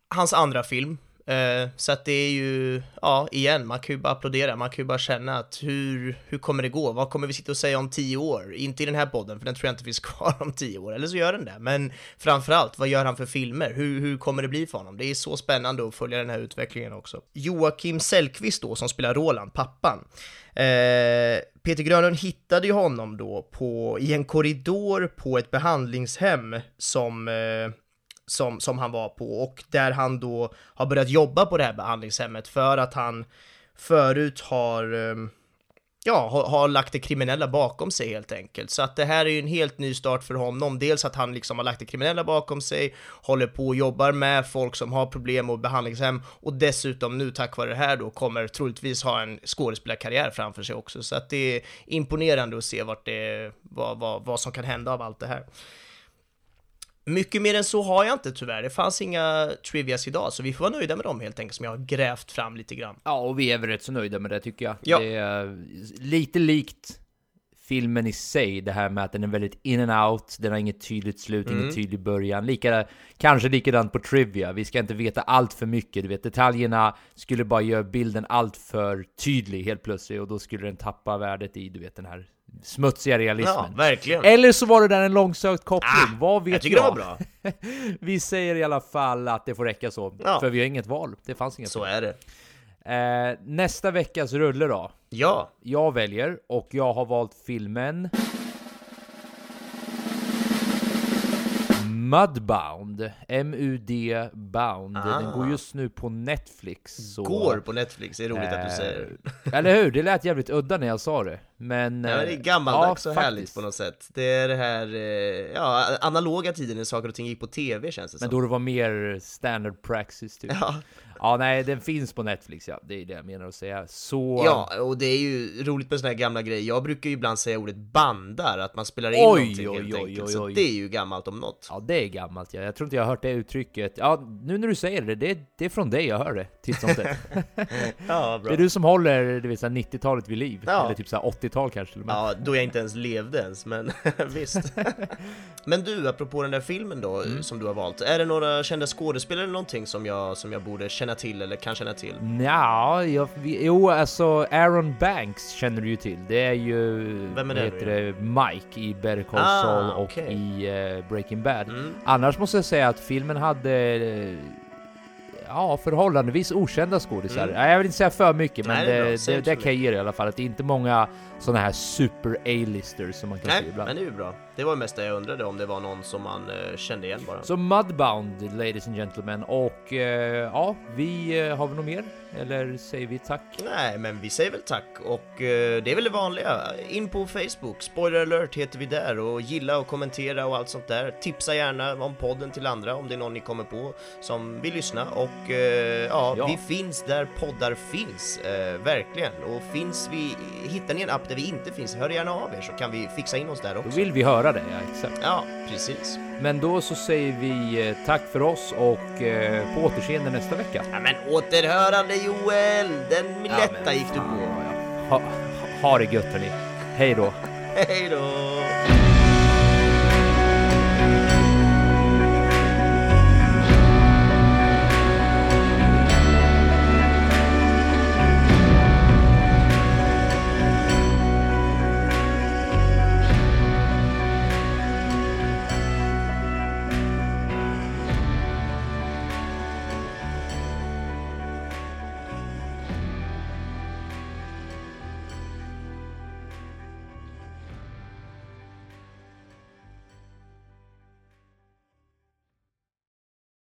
hans andra film, Eh, så att det är ju, ja, igen, man kan ju bara applådera, man kan ju bara känna att hur, hur kommer det gå? Vad kommer vi sitta och säga om tio år? Inte i den här podden, för den tror jag inte finns kvar om tio år, eller så gör den det. Men framförallt, vad gör han för filmer? Hur, hur kommer det bli för honom? Det är så spännande att följa den här utvecklingen också. Joakim Sellqvist då, som spelar Roland, pappan. Eh, Peter Grönlund hittade ju honom då på, i en korridor på ett behandlingshem som eh, som, som han var på och där han då har börjat jobba på det här behandlingshemmet för att han förut har ehm, ja, har, har lagt det kriminella bakom sig helt enkelt. Så att det här är ju en helt ny start för honom. Dels att han liksom har lagt det kriminella bakom sig, håller på och jobbar med folk som har problem och behandlingshem och dessutom nu tack vare det här då kommer troligtvis ha en skådespelarkarriär framför sig också. Så att det är imponerande att se vart det, vad, vad, vad som kan hända av allt det här. Mycket mer än så har jag inte tyvärr. Det fanns inga trivias idag, så vi får vara nöjda med dem helt enkelt, som jag har grävt fram lite grann. Ja, och vi är väl rätt så nöjda med det tycker jag. Ja. Det är lite likt filmen i sig, det här med att den är väldigt in and out, den har inget tydligt slut, Mm. ingen tydlig början. Lika, kanske likadant på Trivia, vi ska inte veta allt för mycket, du vet detaljerna skulle bara göra bilden allt för tydlig helt plötsligt och då skulle den tappa värdet i, du vet den här smutsiga realismen. Ja, verkligen. Eller så var det där en långsökt koppling, vad vet jag tycker det var bra. vi säger i alla fall att det får räcka så, Ja. för vi har inget val. Det fanns inget Så val. är det. Eh, nästa veckas rulle då? Ja, Jag väljer, och jag har valt filmen... Mudbound, M-U-D Bound. Den går just nu på Netflix. Så, Ah. går på Netflix, det är roligt att du eh, säger. Eller hur? Det lät jävligt udda när jag sa det. Men... Ja, det är eh, gammaldags ja, och härligt faktiskt. på något sätt. Det är det här, eh, ja, analoga tiden när saker och ting gick på tv känns det Men som. då det var mer standard praxis typ. Ja. ja, nej, den finns på Netflix ja. Det är det jag menar att säga. Så... Ja, och det är ju roligt med såna här gamla grejer. Jag brukar ju ibland säga ordet bandar, att man spelar in Oj, någonting oj, helt oj, enkelt. Så det är ju gammalt om något. Ja, det är gammalt ja. Jag tror inte jag har hört det uttrycket. Ja, nu när du säger det, det, det är från dig jag hör det, titt som. Ja, Det är du som håller så här 90-talet vid liv. Eller typ så här 80-tal kanske till och med. Ja, då jag inte ens levde ens, men visst. men du, apropå den där filmen då, Mm. som du har valt. Är det några kända skådespelare eller någonting som jag, som jag borde känna till eller kan känna till? Ja, jag, jo alltså Aaron Banks känner du ju till. Det är ju... Vem är det heter det? Mike i Better Call Ah, Saul och okej. i eh, Breaking Bad. Mm. Annars måste jag säga att filmen hade... Ja, förhållandevis okända skådisar. Mm. Ja, Jag vill inte säga för mycket, men Nej, det det, det, det kan jag ge det i alla fall. Att det är inte många sådana här super A-listers som man kan se Nej, ibland. men det är ju bra. Det var mest det jag undrade, om det var någon som man eh, kände igen bara. Så Mudbound, ladies and gentlemen. Och eh, ja, vi eh, har vi något mer? Eller säger vi tack? Nej, men vi säger väl tack och eh, det är väl det vanliga. In på Facebook, spoiler alert heter vi där och gilla och kommentera och allt sånt där. Tipsa gärna om podden till andra om det är någon ni kommer på som vill lyssna och eh, ja, Ja. vi finns där poddar finns, eh, verkligen. Och finns vi, hittar ni en app där vi inte finns, hör gärna av er så kan vi fixa in oss där Då också. vill vi höra det, ja exakt. Ja, precis. Men då så säger vi eh, tack för oss och eh, på återseende nästa vecka. Ja, men återhörande Joel, den lätta gick du på. Ha, ha, ha det gött hörni. Hej då. Hej då!